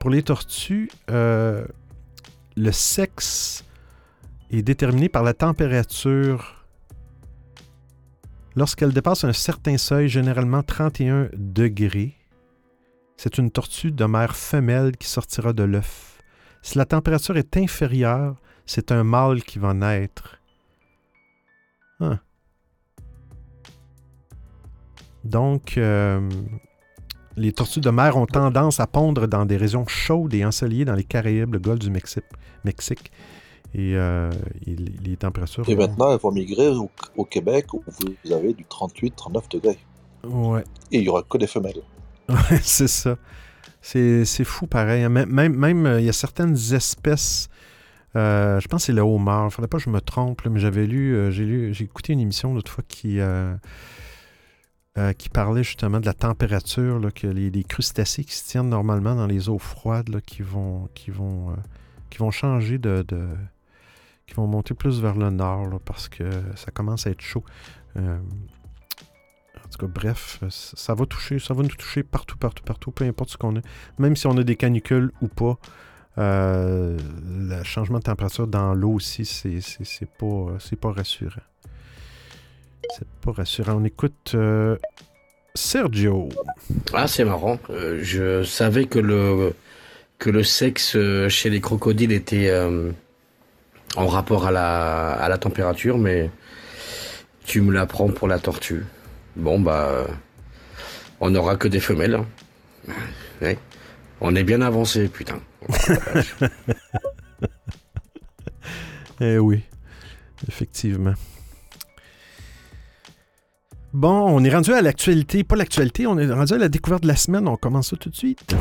Pour les tortues, le sexe est déterminé par la température. Lorsqu'elle dépasse un certain seuil, généralement 31 degrés, c'est une tortue de mer femelle qui sortira de l'œuf. Si la température est inférieure, c'est un mâle qui va naître. Hein. Donc, euh, les tortues de mer ont tendance à pondre dans des régions chaudes et ensoleillées dans les Caraïbes, le golfe du Mexique. Et, euh, les températures. Et maintenant, elles vont migrer au, Québec où vous avez du 38-39 degrés. Ouais. Et il n'y aura que des femelles. Ouais, c'est ça. C'est fou pareil. Hein. Même, même, euh, il y a certaines espèces. je pense que c'est le homard. Il ne faudrait pas que je me trompe, mais j'avais lu, j'ai lu, j'ai écouté une émission l'autre fois qui, euh, qui parlait justement de la température, que les, crustacés qui se tiennent normalement dans les eaux froides, qui, vont, qui, vont, euh, qui vont changer de, qui vont monter plus vers le nord parce que ça commence à être chaud. Euh, en tout cas, bref, ça va toucher, ça va nous toucher partout, partout, partout, peu importe ce qu'on a. Même si on a des canicules ou pas, le changement de température dans l'eau aussi, c'est pas, pas rassurant. C'est pas rassurant. On écoute euh, Sergio. Ah, c'est marrant. Euh, je savais que le, que le sexe euh, chez les crocodiles était en rapport à la, à la température, mais tu me l'apprends pour la tortue. Bon, bah, on n'aura que des femelles. Hein. On est bien avancé, putain. eh oui, effectivement. Bon, on est rendu à l'actualité, pas l'actualité, on est rendu à la découverte de la semaine. On commence ça tout de suite.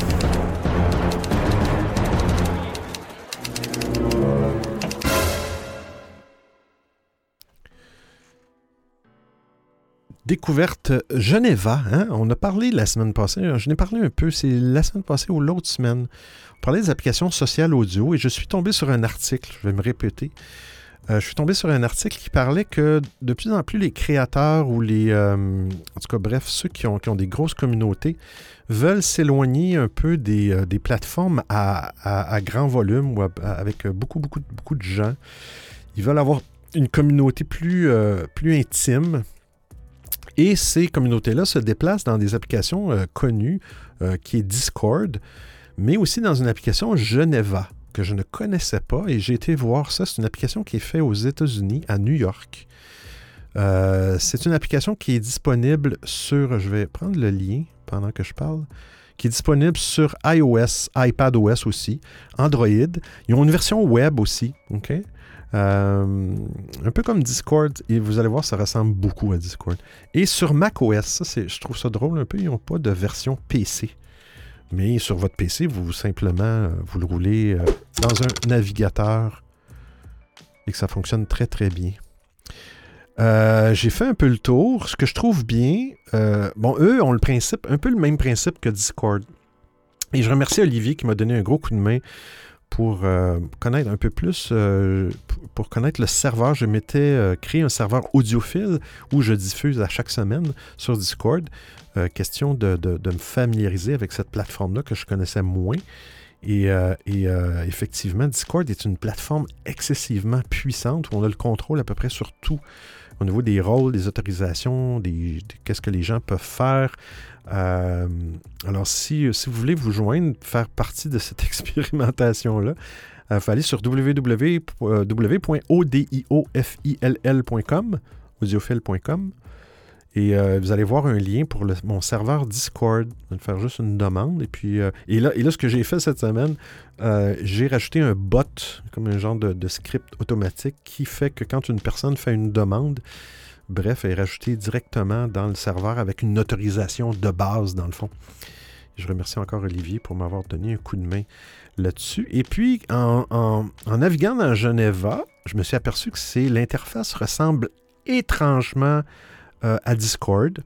Découverte Geneva, hein? on a parlé la semaine passée, je n'ai parlé un peu, c'est la semaine passée ou l'autre semaine. On parlait des applications sociales audio et je suis tombé sur un article, je vais me répéter, euh, je suis tombé sur un article qui parlait que de plus en plus les créateurs ou les. Euh, en tout cas, bref, ceux qui ont, des grosses communautés veulent s'éloigner un peu des, euh, plateformes à, grand volume ou avec beaucoup, beaucoup, beaucoup de gens. Ils veulent avoir une communauté plus, plus intime. Et ces communautés-là se déplacent dans des applications connues, qui est Discord, mais aussi dans une application Geneva que je ne connaissais pas et j'ai été voir ça. C'est une application qui est faite aux États-Unis, à New York. Euh, c'est une application qui est disponible sur, je vais prendre le lien pendant que je parle, qui est disponible sur iOS, iPadOS aussi, Android. Ils ont une version web aussi, OK? Euh, un peu comme Discord, et vous allez voir, ça ressemble beaucoup à Discord. Et sur macOS, ça, je trouve ça drôle un peu, ils n'ont pas de version PC. Mais sur votre PC, vous simplement, euh, vous le roulez euh, dans un navigateur et que ça fonctionne très très bien. J'ai fait un peu le tour. Ce que je trouve bien, bon, eux ont le principe, un peu le même principe que Discord. Et je remercie Olivier qui m'a donné un gros coup de main pour connaître un peu plus, pour connaître le serveur. Je m'étais créé un serveur audiophile où je diffuse à chaque semaine sur Discord. Euh, question de, me familiariser avec cette plateforme-là que je connaissais moins. Et, euh, euh, effectivement, Discord est une plateforme excessivement puissante où on a le contrôle à peu près sur tout au niveau des rôles, des autorisations, des, qu'est-ce que les gens peuvent faire. alors, si, vous voulez vous joindre, faire partie de cette expérimentation-là, il faut aller sur www.odiofill.com, audiophile.com. Et euh, vous allez voir un lien pour mon serveur Discord. Je vais faire juste une demande. Et puis euh, et là, et là, ce que j'ai fait cette semaine, euh, j'ai rajouté un bot, comme un genre de, script automatique, qui fait que quand une personne fait une demande, bref, elle est rajoutée directement dans le serveur avec une autorisation de base, dans le fond. Je remercie encore Olivier pour m'avoir donné un coup de main là-dessus. Et puis, en, en naviguant dans Geneva, je me suis aperçu que l'interface ressemble étrangement à Discord,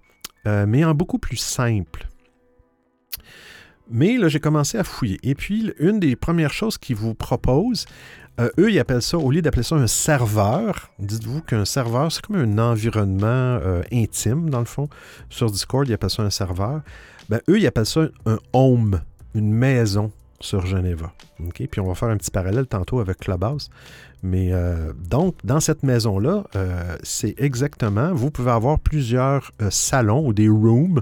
euh, mais en beaucoup plus simple. Mais là, j'ai commencé à fouiller. Et puis, une des premières choses qu'ils vous proposent, euh, eux, ils appellent ça, au lieu d'appeler ça un serveur, dites-vous qu'un serveur, c'est comme un environnement euh, intime, dans le fond. Sur Discord, ils appellent ça un serveur. Ben, eux, ils appellent ça un home, une maison sur Geneva. Puis on va faire un petit parallèle tantôt avec Clubhouse. Mais euh, donc, dans cette maison-là, c'est exactement, vous pouvez avoir plusieurs salons ou des rooms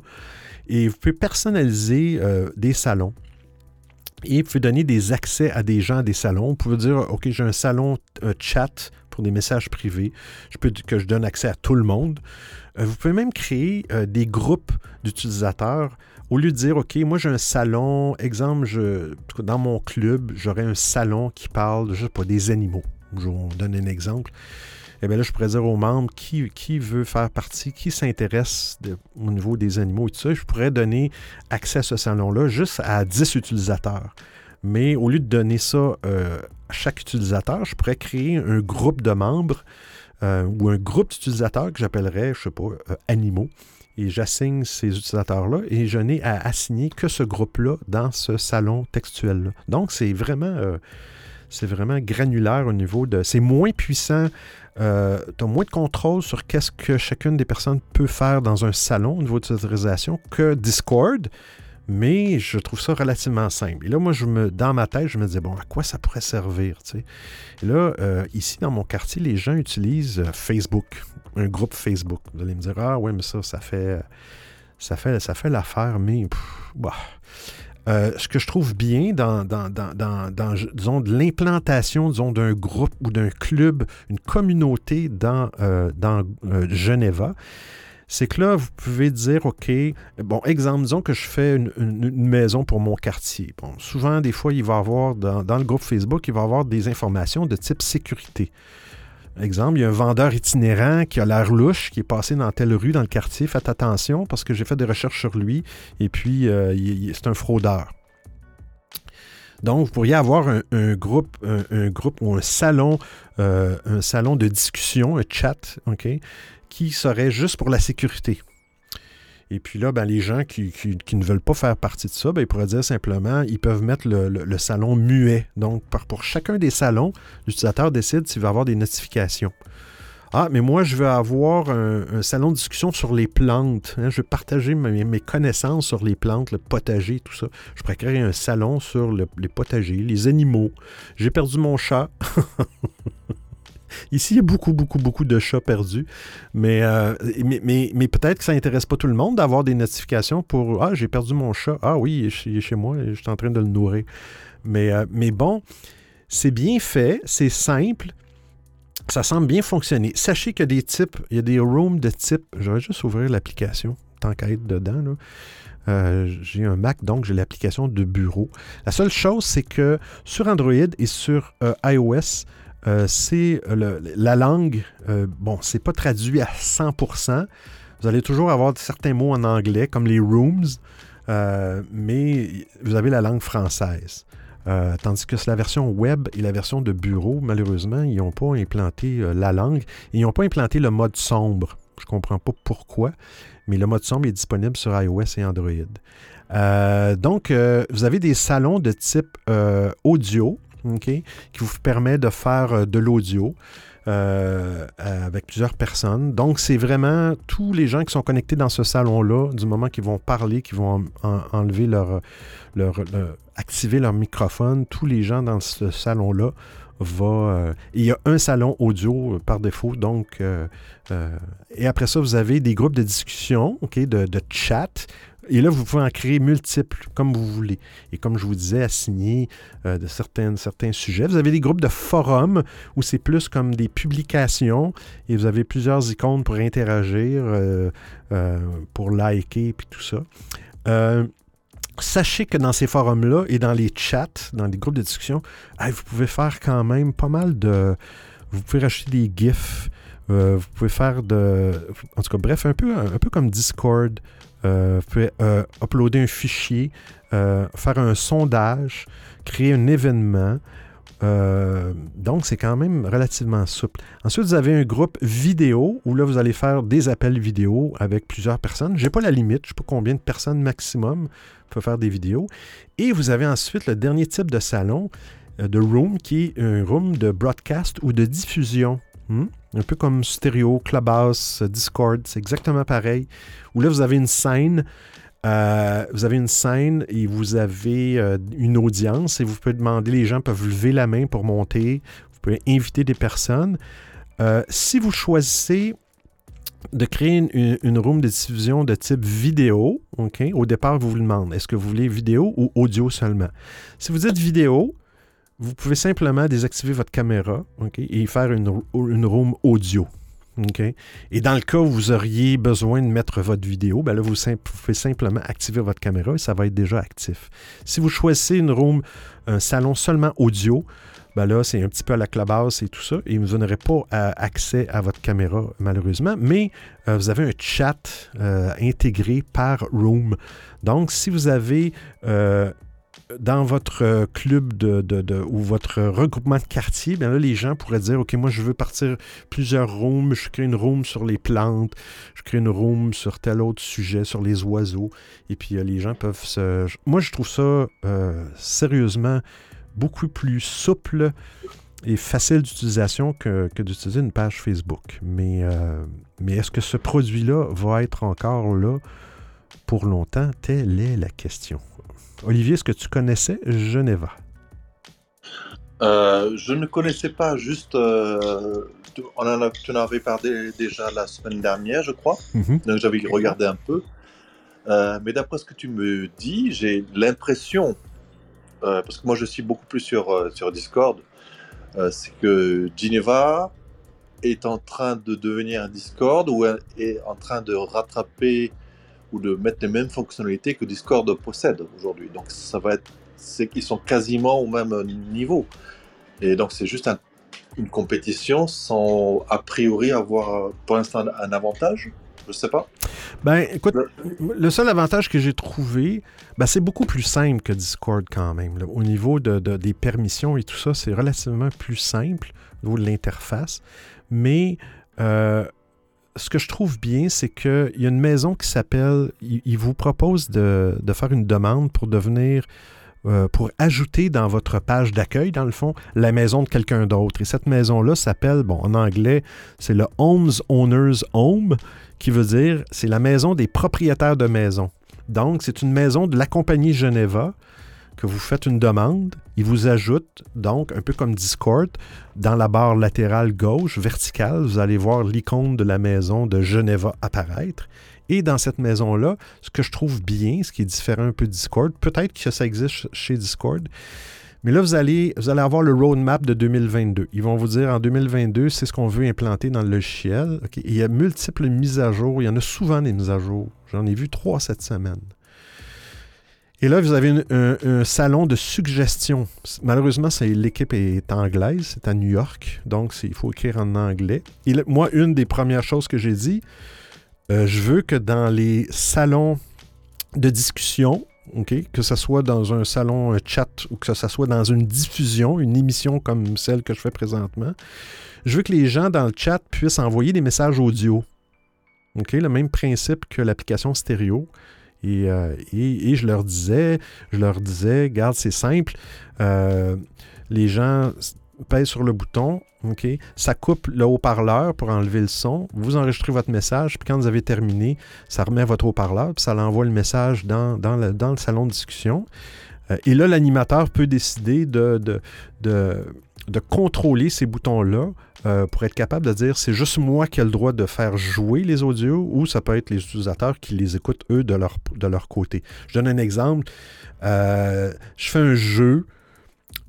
et vous pouvez personnaliser des salons. Et vous pouvez donner des accès à des gens à des salons. Vous pouvez dire, OK, j'ai un salon chat pour des messages privés. Je peux que je donne accès à tout le monde. Euh, vous pouvez même créer euh, des groupes d'utilisateurs. Au lieu de dire, OK, moi j'ai un salon, exemple, je, dans mon club, j'aurais un salon qui parle, je sais pas, des animaux. Je vous donne un exemple eh bien là, je pourrais dire aux membres qui, qui veut faire partie, qui s'intéresse au niveau des animaux et tout ça. Je pourrais donner accès à ce salon-là juste à 10 utilisateurs. Mais au lieu de donner ça euh, à chaque utilisateur, je pourrais créer un groupe de membres euh, ou un groupe d'utilisateurs que j'appellerais, je ne sais pas, euh, animaux. Et j'assigne ces utilisateurs-là et je n'ai à assigner que ce groupe-là dans ce salon textuel-là. Donc, c'est vraiment, c'est vraiment granulaire au niveau de... C'est moins puissant euh, tu as moins de contrôle sur qu'est-ce que chacune des personnes peut faire dans un salon au niveau de l'utilisation que Discord, mais je trouve ça relativement simple. Et là, moi, je me, dans ma tête, je me disais, bon, à quoi ça pourrait servir? Et là, euh, ici, dans mon quartier, les gens utilisent euh, Facebook, un groupe Facebook. Vous allez me dire, ah ouais, mais ça, ça fait, ça fait, ça fait l'affaire, mais bah. Euh, ce que je trouve bien dans, disons, de l'implantation d'un groupe ou d'un club, une communauté dans, euh, dans euh, Geneva, c'est que là, vous pouvez dire, OK, bon, exemple, disons que je fais une, maison pour mon quartier. Bon, souvent, des fois, il va y avoir, dans, dans, le groupe Facebook, il va y avoir des informations de type sécurité. Exemple, il y a un vendeur itinérant qui a l'air louche, qui est passé dans telle rue dans le quartier. Faites attention parce que j'ai fait des recherches sur lui et puis euh, c'est un fraudeur. Donc, vous pourriez avoir un, groupe, un, ou un salon, euh, un salon de discussion, un chat, qui serait juste pour la sécurité. Et puis là, ben, les gens qui, ne veulent pas faire partie de ça, ben, ils pourraient dire simplement, ils peuvent mettre le, salon muet. Donc, pour chacun des salons, l'utilisateur décide s'il va avoir des notifications. Ah, mais moi, je veux avoir un, salon de discussion sur les plantes. Hein. je veux partager mes, connaissances sur les plantes, le potager, tout ça. Je pourrais créer un salon sur les potagers, les animaux. J'ai perdu mon chat. Ici, il y a beaucoup, beaucoup, beaucoup de chats perdus. Mais, euh, mais, peut-être que ça n'intéresse pas tout le monde d'avoir des notifications pour Ah, j'ai perdu mon chat. Ah oui, il est chez moi, je suis en train de le nourrir. Mais, euh, mais bon, c'est bien fait, c'est simple. Ça semble bien fonctionner. Sachez qu'il y a des types, il y a des rooms de type. Je vais juste ouvrir l'application tant qu'à être dedans. Euh, j'ai un Mac, donc j'ai l'application de bureau. La seule chose, c'est que sur Android et sur iOS, euh, c'est la langue, euh, bon, c'est pas traduit à 100%. Vous allez toujours avoir certains mots en anglais, comme les rooms, euh, mais vous avez la langue française. tandis que c'est la version web et la version de bureau, malheureusement, ils n'ont pas implanté la langue ils n'ont pas implanté le mode sombre. Je ne comprends pas pourquoi, mais le mode sombre est disponible sur iOS et Android. donc, vous avez des salons de type audio qui vous permet de faire euh, de l'audio. Euh, avec plusieurs personnes. Donc, c'est vraiment tous les gens qui sont connectés dans ce salon-là, du moment qu'ils vont parler, qu'ils vont enlever leur, leur, activer leur microphone, tous les gens dans ce salon-là vont... Euh, il y a un salon audio par défaut, donc... et après ça, vous avez des groupes de discussion, ok, de chat et là, vous pouvez en créer multiples, comme vous voulez. Et comme je vous disais, assigner euh, de certains, certains sujets. Vous avez des groupes de forums où c'est plus comme des publications et vous avez plusieurs icônes pour interagir, euh, euh, pour liker et tout ça. Sachez que dans ces forums-là et dans les chats, dans les groupes de discussion, vous pouvez faire quand même pas mal de... Vous pouvez rajouter des GIFs, vous pouvez faire de... En tout cas, bref, un peu, un peu comme Discord, euh, pouvez euh, uploader un fichier, euh, faire un sondage, créer un événement. donc, c'est quand même relativement souple. Ensuite, vous avez un groupe vidéo où là, vous allez faire des appels vidéo avec plusieurs personnes. Je n'ai pas la limite, je ne sais pas combien de personnes maximum peuvent faire des vidéos. Et vous avez ensuite le dernier type de salon, de Room, qui est un room de broadcast ou de diffusion. Hmm? Un peu comme Stereo, Clubhouse, Discord, c'est exactement pareil. Où là, vous avez une scène. Euh, vous avez une scène et vous avez euh, une audience et vous pouvez demander, les gens peuvent lever la main pour monter, vous pouvez inviter des personnes. Euh, si vous choisissez de créer une, room de diffusion de type vidéo, au départ, vous vous demandez, est-ce que vous voulez vidéo ou audio seulement? Si vous dites vidéo, vous pouvez simplement désactiver votre caméra et faire une, room audio. Et dans le cas où vous auriez besoin de mettre votre vidéo, ben là, vous, pouvez simplement activer votre caméra et ça va être déjà actif. Si vous choisissez une room, un salon seulement audio, ben là, c'est un petit peu à la clubhouse et tout ça, et vous n'aurez pas euh, accès à votre caméra, malheureusement, mais euh, vous avez un chat euh, intégré par Room. Donc, si vous avez dans votre euh, club de, ou votre regroupement de quartier, bien là, les gens pourraient dire OK, moi, je veux partir plusieurs rooms, je crée une room sur les plantes, je crée une room sur tel autre sujet, sur les oiseaux. Et puis, euh, les gens peuvent se. Moi, je trouve ça euh, sérieusement beaucoup plus souple et facile d'utilisation que, d'utiliser une page Facebook. Mais, mais est-ce que ce produit-là va être encore là pour longtemps? Telle est la question. Olivier, est-ce que tu connaissais Geneva? Euh, je ne connaissais pas, juste. Euh, on en a, tu en avais parlé déjà la semaine dernière, je crois. Mhm. Donc j'avais regardé un peu. Euh, mais d'après ce que tu me dis, j'ai l'impression, parce que moi je suis beaucoup plus sur, sur Discord, c'est que Geneva est en train de devenir un Discord ou est en train de rattraper ou de mettre les mêmes fonctionnalités que Discord possède aujourd'hui. Donc ça va être, c'est qu'ils sont quasiment au même niveau. Et donc c'est juste une compétition sans a priori avoir pour l'instant un avantage. Je sais pas. Ben, écoute, le, seul avantage que j'ai trouvé, ben, c'est beaucoup plus simple que Discord quand même. Au niveau de, des permissions et tout ça, c'est relativement plus simple au niveau de l'interface. Mais euh, ce que je trouve bien, c'est qu'il y a une maison qui s'appelle. Il, vous propose de, faire une demande pour devenir. Euh, pour ajouter dans votre page d'accueil, dans le fond, la maison de quelqu'un d'autre. Et cette maison-là s'appelle, bon, en anglais, c'est le Homes Owners Home, qui veut dire c'est la maison des propriétaires de maison. Donc, c'est une maison de la compagnie Geneva que vous faites une demande, il vous ajoute donc, un peu comme Discord, dans la barre latérale gauche, verticale, vous allez voir l'icône de la maison de Geneva apparaître. Et dans cette maison-là, ce que je trouve bien, ce qui est différent un peu de Discord, peut-être que ça existe chez Discord, mais là, vous allez, vous allez avoir le roadmap de 2022. Ils vont vous dire en 2022, c'est ce qu'on veut implanter dans le logiciel. Il y a multiples mises à jour. Il y en a souvent des mises à jour. J'en ai vu trois cette semaine. Et là, vous avez un, salon de suggestion. Malheureusement, l'équipe est anglaise, c'est à New York, donc il faut écrire en anglais. Et moi, une des premières choses que j'ai dit, euh, je veux que dans les salons de discussion, que ce soit dans un salon chat ou que ce soit dans une diffusion, une émission comme celle que je fais présentement, je veux que les gens dans le chat puissent envoyer des messages audio. Le même principe que l'application stéréo. Euh, et, je leur disais, je leur disais, garde, c'est simple. Euh, les gens pèsent sur le bouton, OK? Ça coupe le haut-parleur pour enlever le son. Vous enregistrez votre message, puis quand vous avez terminé, ça remet votre haut-parleur, puis ça l'envoie le message dans, dans, le, salon de discussion. Euh, et là, l'animateur peut décider de, de, de contrôler ces boutons-là euh, pour être capable de dire c'est juste moi qui ai le droit de faire jouer les audios ou ça peut être les utilisateurs qui les écoutent eux de leur, côté. Je donne un exemple. Euh, je fais un jeu,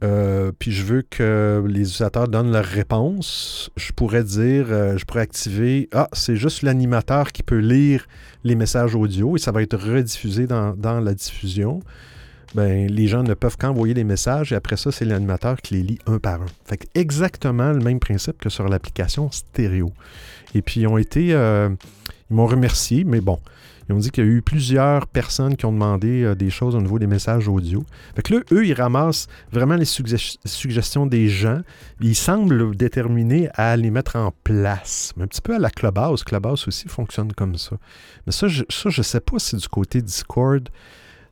euh, puis je veux que les utilisateurs donnent leur réponse. Je pourrais dire, je pourrais activer Ah, c'est juste l'animateur qui peut lire les messages audio et ça va être rediffusé dans la diffusion ben, les gens ne peuvent qu'envoyer des messages et après ça, c'est l'animateur qui les lit un par un. Fait exactement le même principe que sur l'application stéréo. Et puis, ils ont été. Euh, ils m'ont remercié, mais bon. Ils ont dit qu'il y a eu plusieurs personnes qui ont demandé euh, des choses au niveau des messages audio. Fait que là, eux, ils ramassent vraiment les suggestions des gens. Ils semblent déterminés à les mettre en place. un petit peu à la Clubhouse. Clubhouse aussi fonctionne comme ça. Mais ça, je ne sais pas si du côté Discord,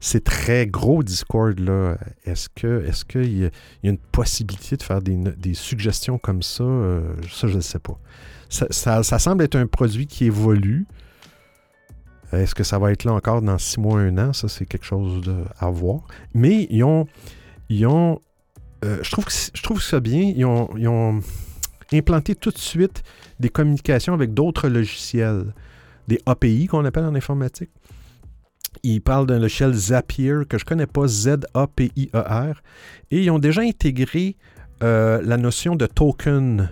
c'est très gros Discord. Là. Est-ce que est-ce qu'il y, a une possibilité de faire des, suggestions comme ça? ça, je ne sais pas. Ça, semble être un produit qui évolue. Est-ce que ça va être là encore dans six mois, un an? Ça, c'est quelque chose à voir. Mais ils ont. Ont je, trouve que, ça bien. ils ont implanter tout de suite des communications avec d'autres logiciels, des API qu'on appelle en informatique. Ils parlent d'un logiciel Zapier que je ne connais pas, Z-A-P-I-E-R, et ils ont déjà intégré euh, la notion de token.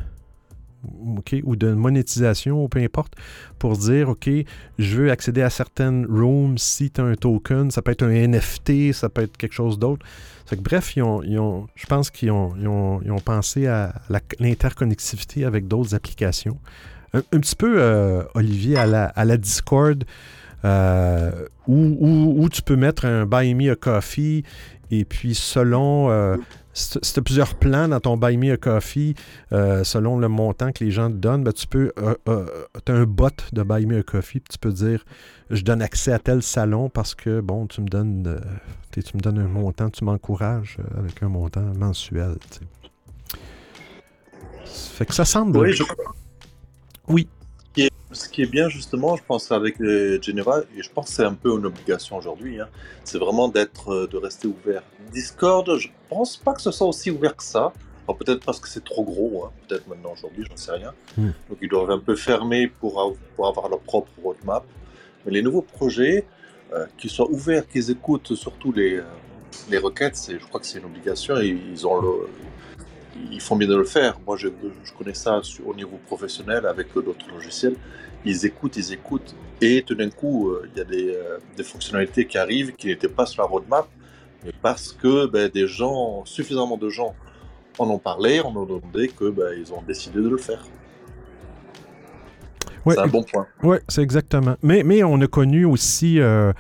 ou de monétisation, ou peu importe, pour dire, OK, je veux accéder à certaines rooms si tu as un token, ça peut être un NFT, ça peut être quelque chose d'autre bref, ils ont, je pense qu'ils ont, pensé à l'interconnectivité avec d'autres applications. Un, petit peu, euh, Olivier, à la, Discord, euh, où, tu peux mettre un Buy Me a Coffee et puis selon euh, si tu as plusieurs plans dans ton Buy Me a Coffee, euh, selon le montant que les gens te donnent, ben, tu peux. Euh, tu as un bot de Buy Me a Coffee, puis tu peux dire je donne accès à tel salon parce que, bon, tu me donnes, tu me donnes un montant, tu m'encourages avec un montant mensuel. Fait que ça semble. Oui, je... oui ce qui est bien justement, je pense avec Geneva, et je pense que c'est un peu une obligation aujourd'hui, hein, c'est vraiment d'être, euh, de rester ouvert. Discord, je pense pas que ce soit aussi ouvert que ça. peut-être parce que c'est trop gros, hein, peut-être maintenant aujourd'hui, j'en sais rien. Hmm. Donc ils doivent un peu fermer pour, pour avoir leur propre roadmap. Mais les nouveaux projets, euh, qu'ils soient ouverts, qu'ils écoutent surtout les, euh, les requêtes, je crois que c'est une obligation et ils ont le, ils font bien de le faire. Moi, je, connais ça au niveau professionnel avec d'autres logiciels. Ils écoutent, ils écoutent. Et tout d'un coup, euh, il y a euh, des, fonctionnalités qui arrivent qui n'étaient pas sur la roadmap, mais parce que ben, des gens, suffisamment de gens en ont parlé, en ont demandé que ben, ils ont décidé de le faire. c'est un bon point. Oui, c'est exactement. Mais, mais on a connu aussi euh,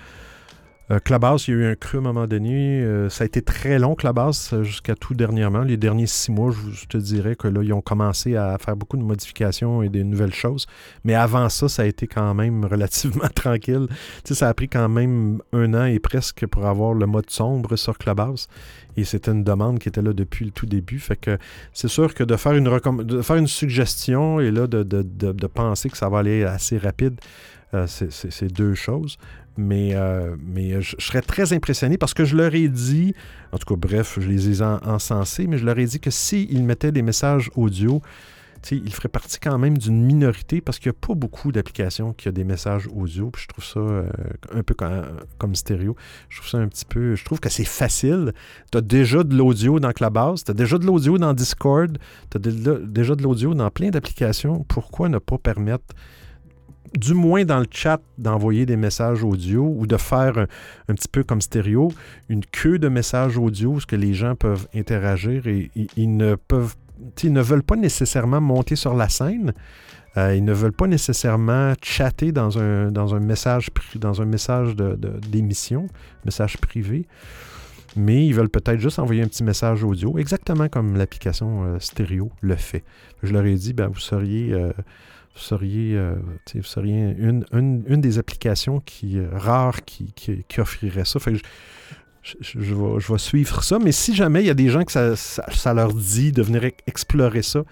euh, Clubhouse, il y a eu un creux à un moment donné. Euh, ça a été très long, Clubhouse, euh, jusqu'à tout dernièrement. Les derniers six mois, je, te dirais que là, ils ont commencé à faire beaucoup de modifications et de nouvelles choses. Mais avant ça, ça a été quand même relativement tranquille. Tu sais, ça a pris quand même un an et presque pour avoir le mode sombre sur Clubhouse. Et c'était une demande qui était là depuis le tout début. Fait que c'est sûr que de faire une, de faire une suggestion et là, de, de, penser que ça va aller assez rapide, c'est deux choses. Mais, euh, mais je, serais très impressionné parce que je leur ai dit, en tout cas, bref, je les ai encensés, mais je leur ai dit que s'ils mettaient des messages audio, ils feraient partie quand même d'une minorité parce qu'il n'y a pas beaucoup d'applications qui ont des messages audio. Puis je trouve ça euh, un peu comme, stéréo. Je trouve ça un petit peu. Je trouve que c'est facile. Tu as déjà de l'audio dans Clubhouse, tu as déjà de l'audio dans Discord, tu as déjà de l'audio dans plein d'applications. Pourquoi ne pas permettre du moins dans le chat, d'envoyer des messages audio ou de faire un, petit peu comme stéréo, une queue de messages audio, ce que les gens peuvent interagir et, ils ne peuvent, ils ne veulent pas nécessairement monter sur la scène. Euh, ils ne veulent pas nécessairement chatter dans un, dans un message, dans un message d'émission, message privé, mais ils veulent peut-être juste envoyer un petit message audio, exactement comme l'application euh, stéréo le fait. Je leur ai dit, ben, vous seriez euh, vous seriez, euh, une, une, des applications qui, euh, rares qui, qui, offrirait ça. Fait je, vais, suivre ça, mais si jamais il y a des gens que ça, leur dit de venir explorer ça,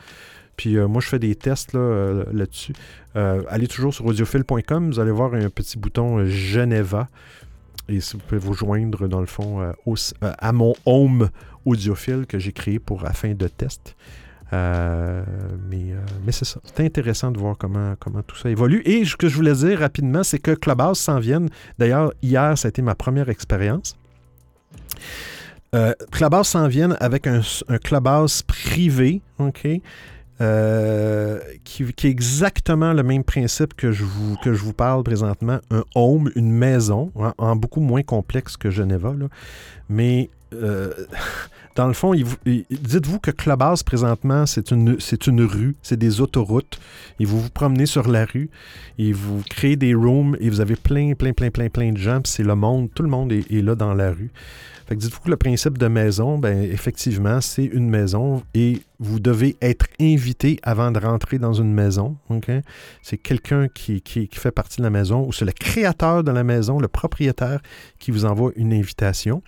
puis euh, moi je fais des tests là, là-dessus, allez toujours sur audiophile.com, vous allez voir un petit bouton Geneva, et vous pouvez vous joindre dans le fond à mon home audiophile que j'ai créé pour afin de test. Euh, mais, euh, mais c'est ça. C'est intéressant de voir comment, tout ça évolue. Et ce que je voulais dire rapidement, c'est que Clubhouse s'en vient. D'ailleurs, hier, ça a été ma première expérience. Euh, Clubhouse s'en vient avec un, Clubhouse privé, OK? Qui, est exactement le même principe que je vous, parle présentement, un home, une maison, en, beaucoup moins complexe que Geneva. Là. Mais dans le fond, dites-vous que Clubhouse, présentement, c'est une, rue, c'est des autoroutes. Et vous vous promenez sur la rue et vous créez des rooms et vous avez plein, plein, plein, plein, plein de gens. C'est le monde, tout le monde est, là dans la rue. Fait que dites-vous que le principe de maison, ben effectivement, c'est une maison et vous devez être invité avant de rentrer dans une maison. C'est quelqu'un qui, qui, fait partie de la maison ou c'est le créateur de la maison, le propriétaire qui vous envoie une invitation.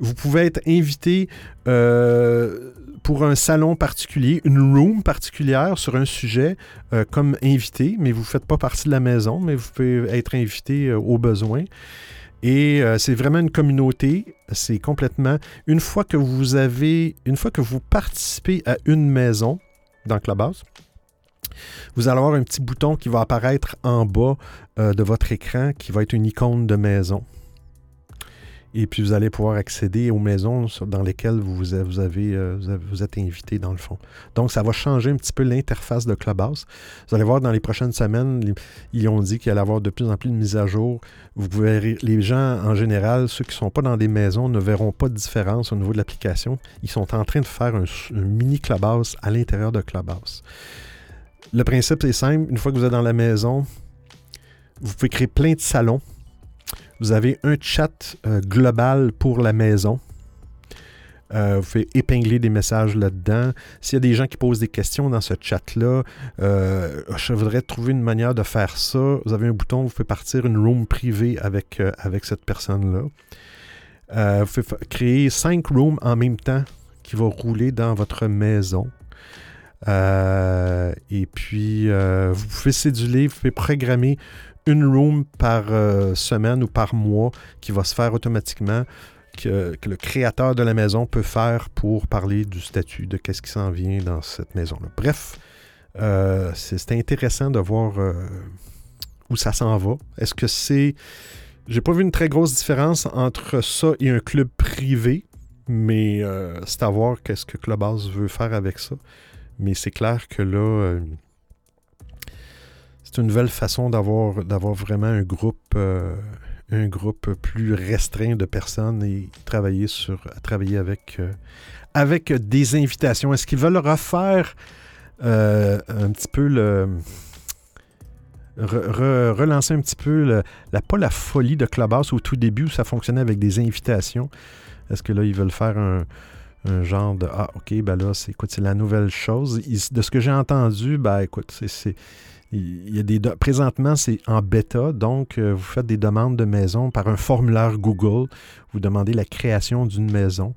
Vous pouvez être invité euh, pour un salon particulier, une room particulière sur un sujet euh, comme invité, mais vous ne faites pas partie de la maison, mais vous pouvez être invité euh, au besoin. Et euh, c'est vraiment une communauté. C'est complètement. Une fois que vous avez. Une fois que vous participez à une maison dans Clubhouse, vous allez avoir un petit bouton qui va apparaître en bas euh, de votre écran qui va être une icône de maison. Et puis, vous allez pouvoir accéder aux maisons dans lesquelles vous, vous, avez, euh, vous êtes invité, dans le fond. Donc, ça va changer un petit peu l'interface de Clubhouse. Vous allez voir dans les prochaines semaines, ils ont dit qu'il allait y avoir de plus en plus de mises à jour. Vous pouvez, les gens, en général, ceux qui ne sont pas dans des maisons, ne verront pas de différence au niveau de l'application. Ils sont en train de faire un, un mini Clubhouse à l'intérieur de Clubhouse. Le principe est simple. Une fois que vous êtes dans la maison, vous pouvez créer plein de salons vous avez un chat euh, global pour la maison. Euh, vous pouvez épingler des messages là-dedans. S'il y a des gens qui posent des questions dans ce chat-là, euh, je voudrais trouver une manière de faire ça. Vous avez un bouton, vous pouvez partir une room privée avec, avec cette personne-là. vous pouvez créer cinq rooms en même temps qui vont rouler dans votre maison. et puis, vous pouvez céduler, vous pouvez programmer une room par euh, semaine ou par mois qui va se faire automatiquement, que, le créateur de la maison peut faire pour parler du statut, de qu'est-ce qui s'en vient dans cette maison-là. Bref, euh, c'est intéressant de voir euh, où ça s'en va. Est-ce que c'est... J'ai pas vu une très grosse différence entre ça et un club privé, mais c'est à voir qu'est-ce que Clubhouse veut faire avec ça. Mais c'est clair que là, c'est une nouvelle façon d'avoir, d'avoir vraiment un groupe, euh, un groupe plus restreint de personnes et travailler, sur, travailler avec, euh, avec des invitations. Est-ce qu'ils veulent refaire euh, un petit peu le. relancer un petit peu la, pas la folie de Clubhouse au tout début où ça fonctionnait avec des invitations? Est-ce que là, ils veulent faire un, genre de Ah, ok, ben là, c'est, écoute, c'est la nouvelle chose. de ce que j'ai entendu, ben écoute, c'est, il y a des présentement, c'est en bêta, donc euh, vous faites des demandes de maison par un formulaire Google. Vous demandez la création d'une maison.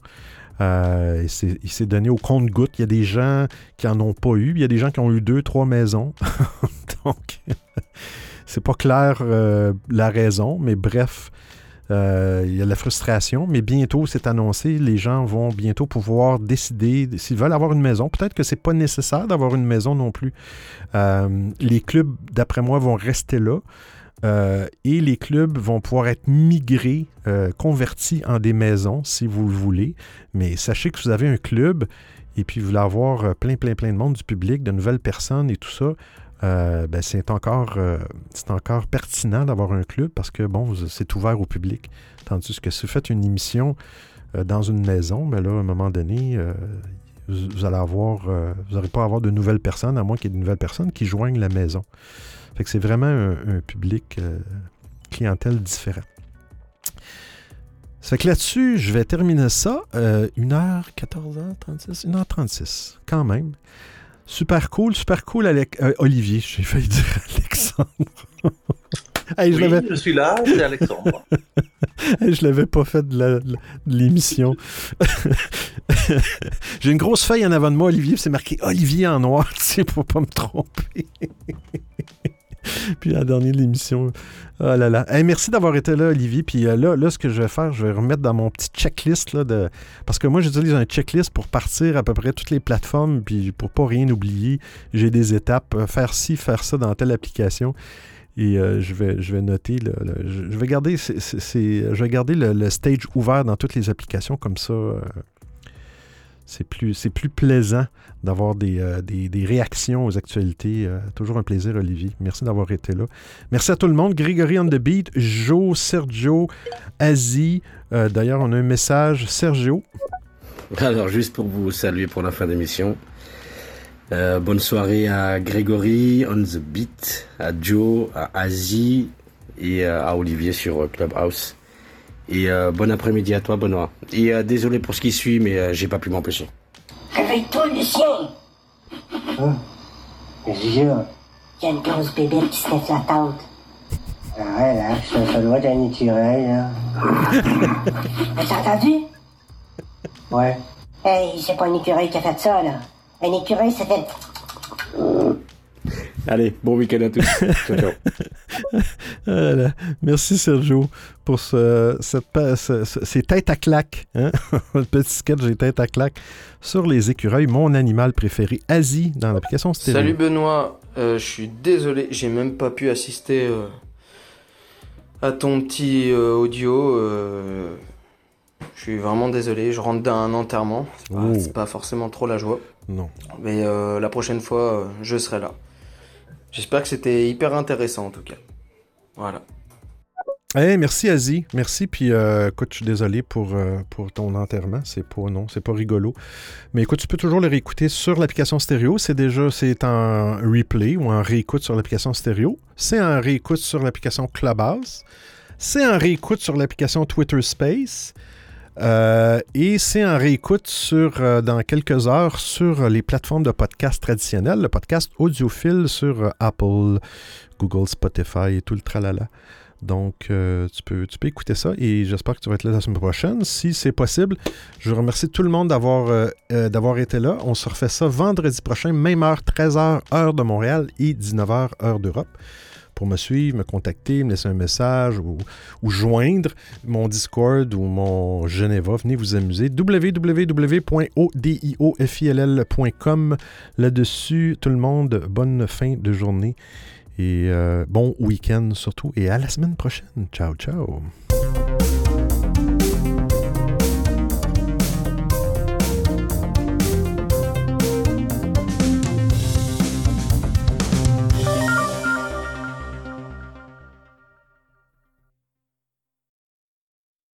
Euh, il s'est donné au compte-goutte. Il y a des gens qui n'en ont pas eu. Il y a des gens qui ont eu deux, trois maisons. donc, c'est pas clair euh, la raison, mais bref, euh, il y a la frustration, mais bientôt, c'est annoncé, les gens vont bientôt pouvoir décider s'ils veulent avoir une maison. Peut-être que c'est pas nécessaire d'avoir une maison non plus. Euh, les clubs, d'après moi, vont rester là. Euh, et les clubs vont pouvoir être migrés, convertis en des maisons si vous le voulez. Mais sachez que vous avez un club et puis vous voulez avoir plein, plein, plein de monde, du public, de nouvelles personnes et tout ça. Euh, ben c'est encore, euh, encore pertinent d'avoir un club parce que bon, c'est ouvert au public. Tandis que si vous faites une émission euh, dans une maison, ben là, à un moment donné, vous, allez avoir, vous n'aurez pas à avoir de nouvelles personnes, à moins qu'il y ait de nouvelles personnes qui joignent la maison. Que c'est vraiment un, public clientèle différent. Que là-dessus, je vais terminer ça. 1h, 14h36, 1h36, quand même. Super cool, super cool, euh, Olivier. J'ai failli dire Alexandre. je, je, suis là, c'est Alexandre. je l'avais pas fait de l'émission. J'ai une grosse feuille en avant de moi, Olivier, c'est marqué Olivier en noir, tu sais, pour pas me tromper. Puis la dernière de l'émission. Oh là là. merci d'avoir été là, Olivier. Puis euh, là, là, ce que je vais faire, je vais remettre dans mon petit checklist. Là, de... Parce que moi, j'utilise un checklist pour partir à peu près toutes les plateformes. Puis pour pas rien oublier, j'ai des étapes. Euh, faire ci, faire ça dans telle application. Et euh, je, vais, je vais noter, je, vais garder, je vais garder le, stage ouvert dans toutes les applications comme ça c'est plus, c'est plus plaisant d'avoir des, euh, réactions aux actualités. Euh, toujours un plaisir, Olivier. Merci d'avoir été là. Merci à tout le monde. Grégory on the beat, Joe, Sergio, Asie. Euh, d'ailleurs, on a un message. Sergio. Alors, juste pour vous saluer pour la fin d'émission. bonne soirée à Grégory, On the Beat, à Joe, à Asie et à Olivier sur Clubhouse. Et bon après-midi à toi, Benoît. Et désolé pour ce qui suit, mais j'ai pas pu m'empêcher. Réveille-toi, Lucien Hein? Jure. Il y a une grosse bébête qui se lève la tente. Ah ouais, là, ça, ça doit être un écureuil, là. As-tu entendu? Ouais. Hey, c'est pas un écureuil qui a fait ça, là. Un écureuil, ça fait... Allez, bon week-end à tous. ciao, ciao. Voilà. Merci Sergio pour ce, cette, ce, ces têtes à claque. Hein? Le petit sketch des têtes à claque sur les écureuils, mon animal préféré, Asie, dans l'application stéréo. Salut Benoît, euh, je suis désolé, j'ai même pas pu assister euh, à ton petit euh, audio. je suis vraiment désolé, je rentre d'un enterrement. C'est pas, pas, forcément trop la joie. Non. Mais la prochaine fois, je serai là. J'espère que c'était hyper intéressant en tout cas. Voilà. Hey, merci Asie, merci. Puis euh, écoute, je suis désolé pour, euh, pour ton enterrement. C'est pas non, c'est pas rigolo. Mais écoute, tu peux toujours le réécouter sur l'application stéréo. C'est déjà c'est en replay ou en réécoute sur l'application stéréo. C'est en réécoute sur l'application Clubhouse. C'est en réécoute sur l'application Twitter Space. Euh, et c'est en réécoute sur, euh, dans quelques heures sur les plateformes de podcast traditionnelles, le podcast audiophile sur euh, Apple, Google, Spotify et tout le tralala. Donc, tu, peux, tu peux écouter ça et j'espère que tu vas être là la semaine prochaine. Si c'est possible, je remercie tout le monde d'avoir d'avoir été là. On se refait ça vendredi prochain, même heure, 13h, heure de Montréal et 19h, heure d'Europe pour me suivre, me contacter, me laisser un message ou, joindre mon Discord ou mon Geneva. Venez vous amuser. www.odiofill.com. Là-dessus, tout le monde, bonne fin de journée et euh, bon week-end surtout. Et à la semaine prochaine. Ciao, ciao.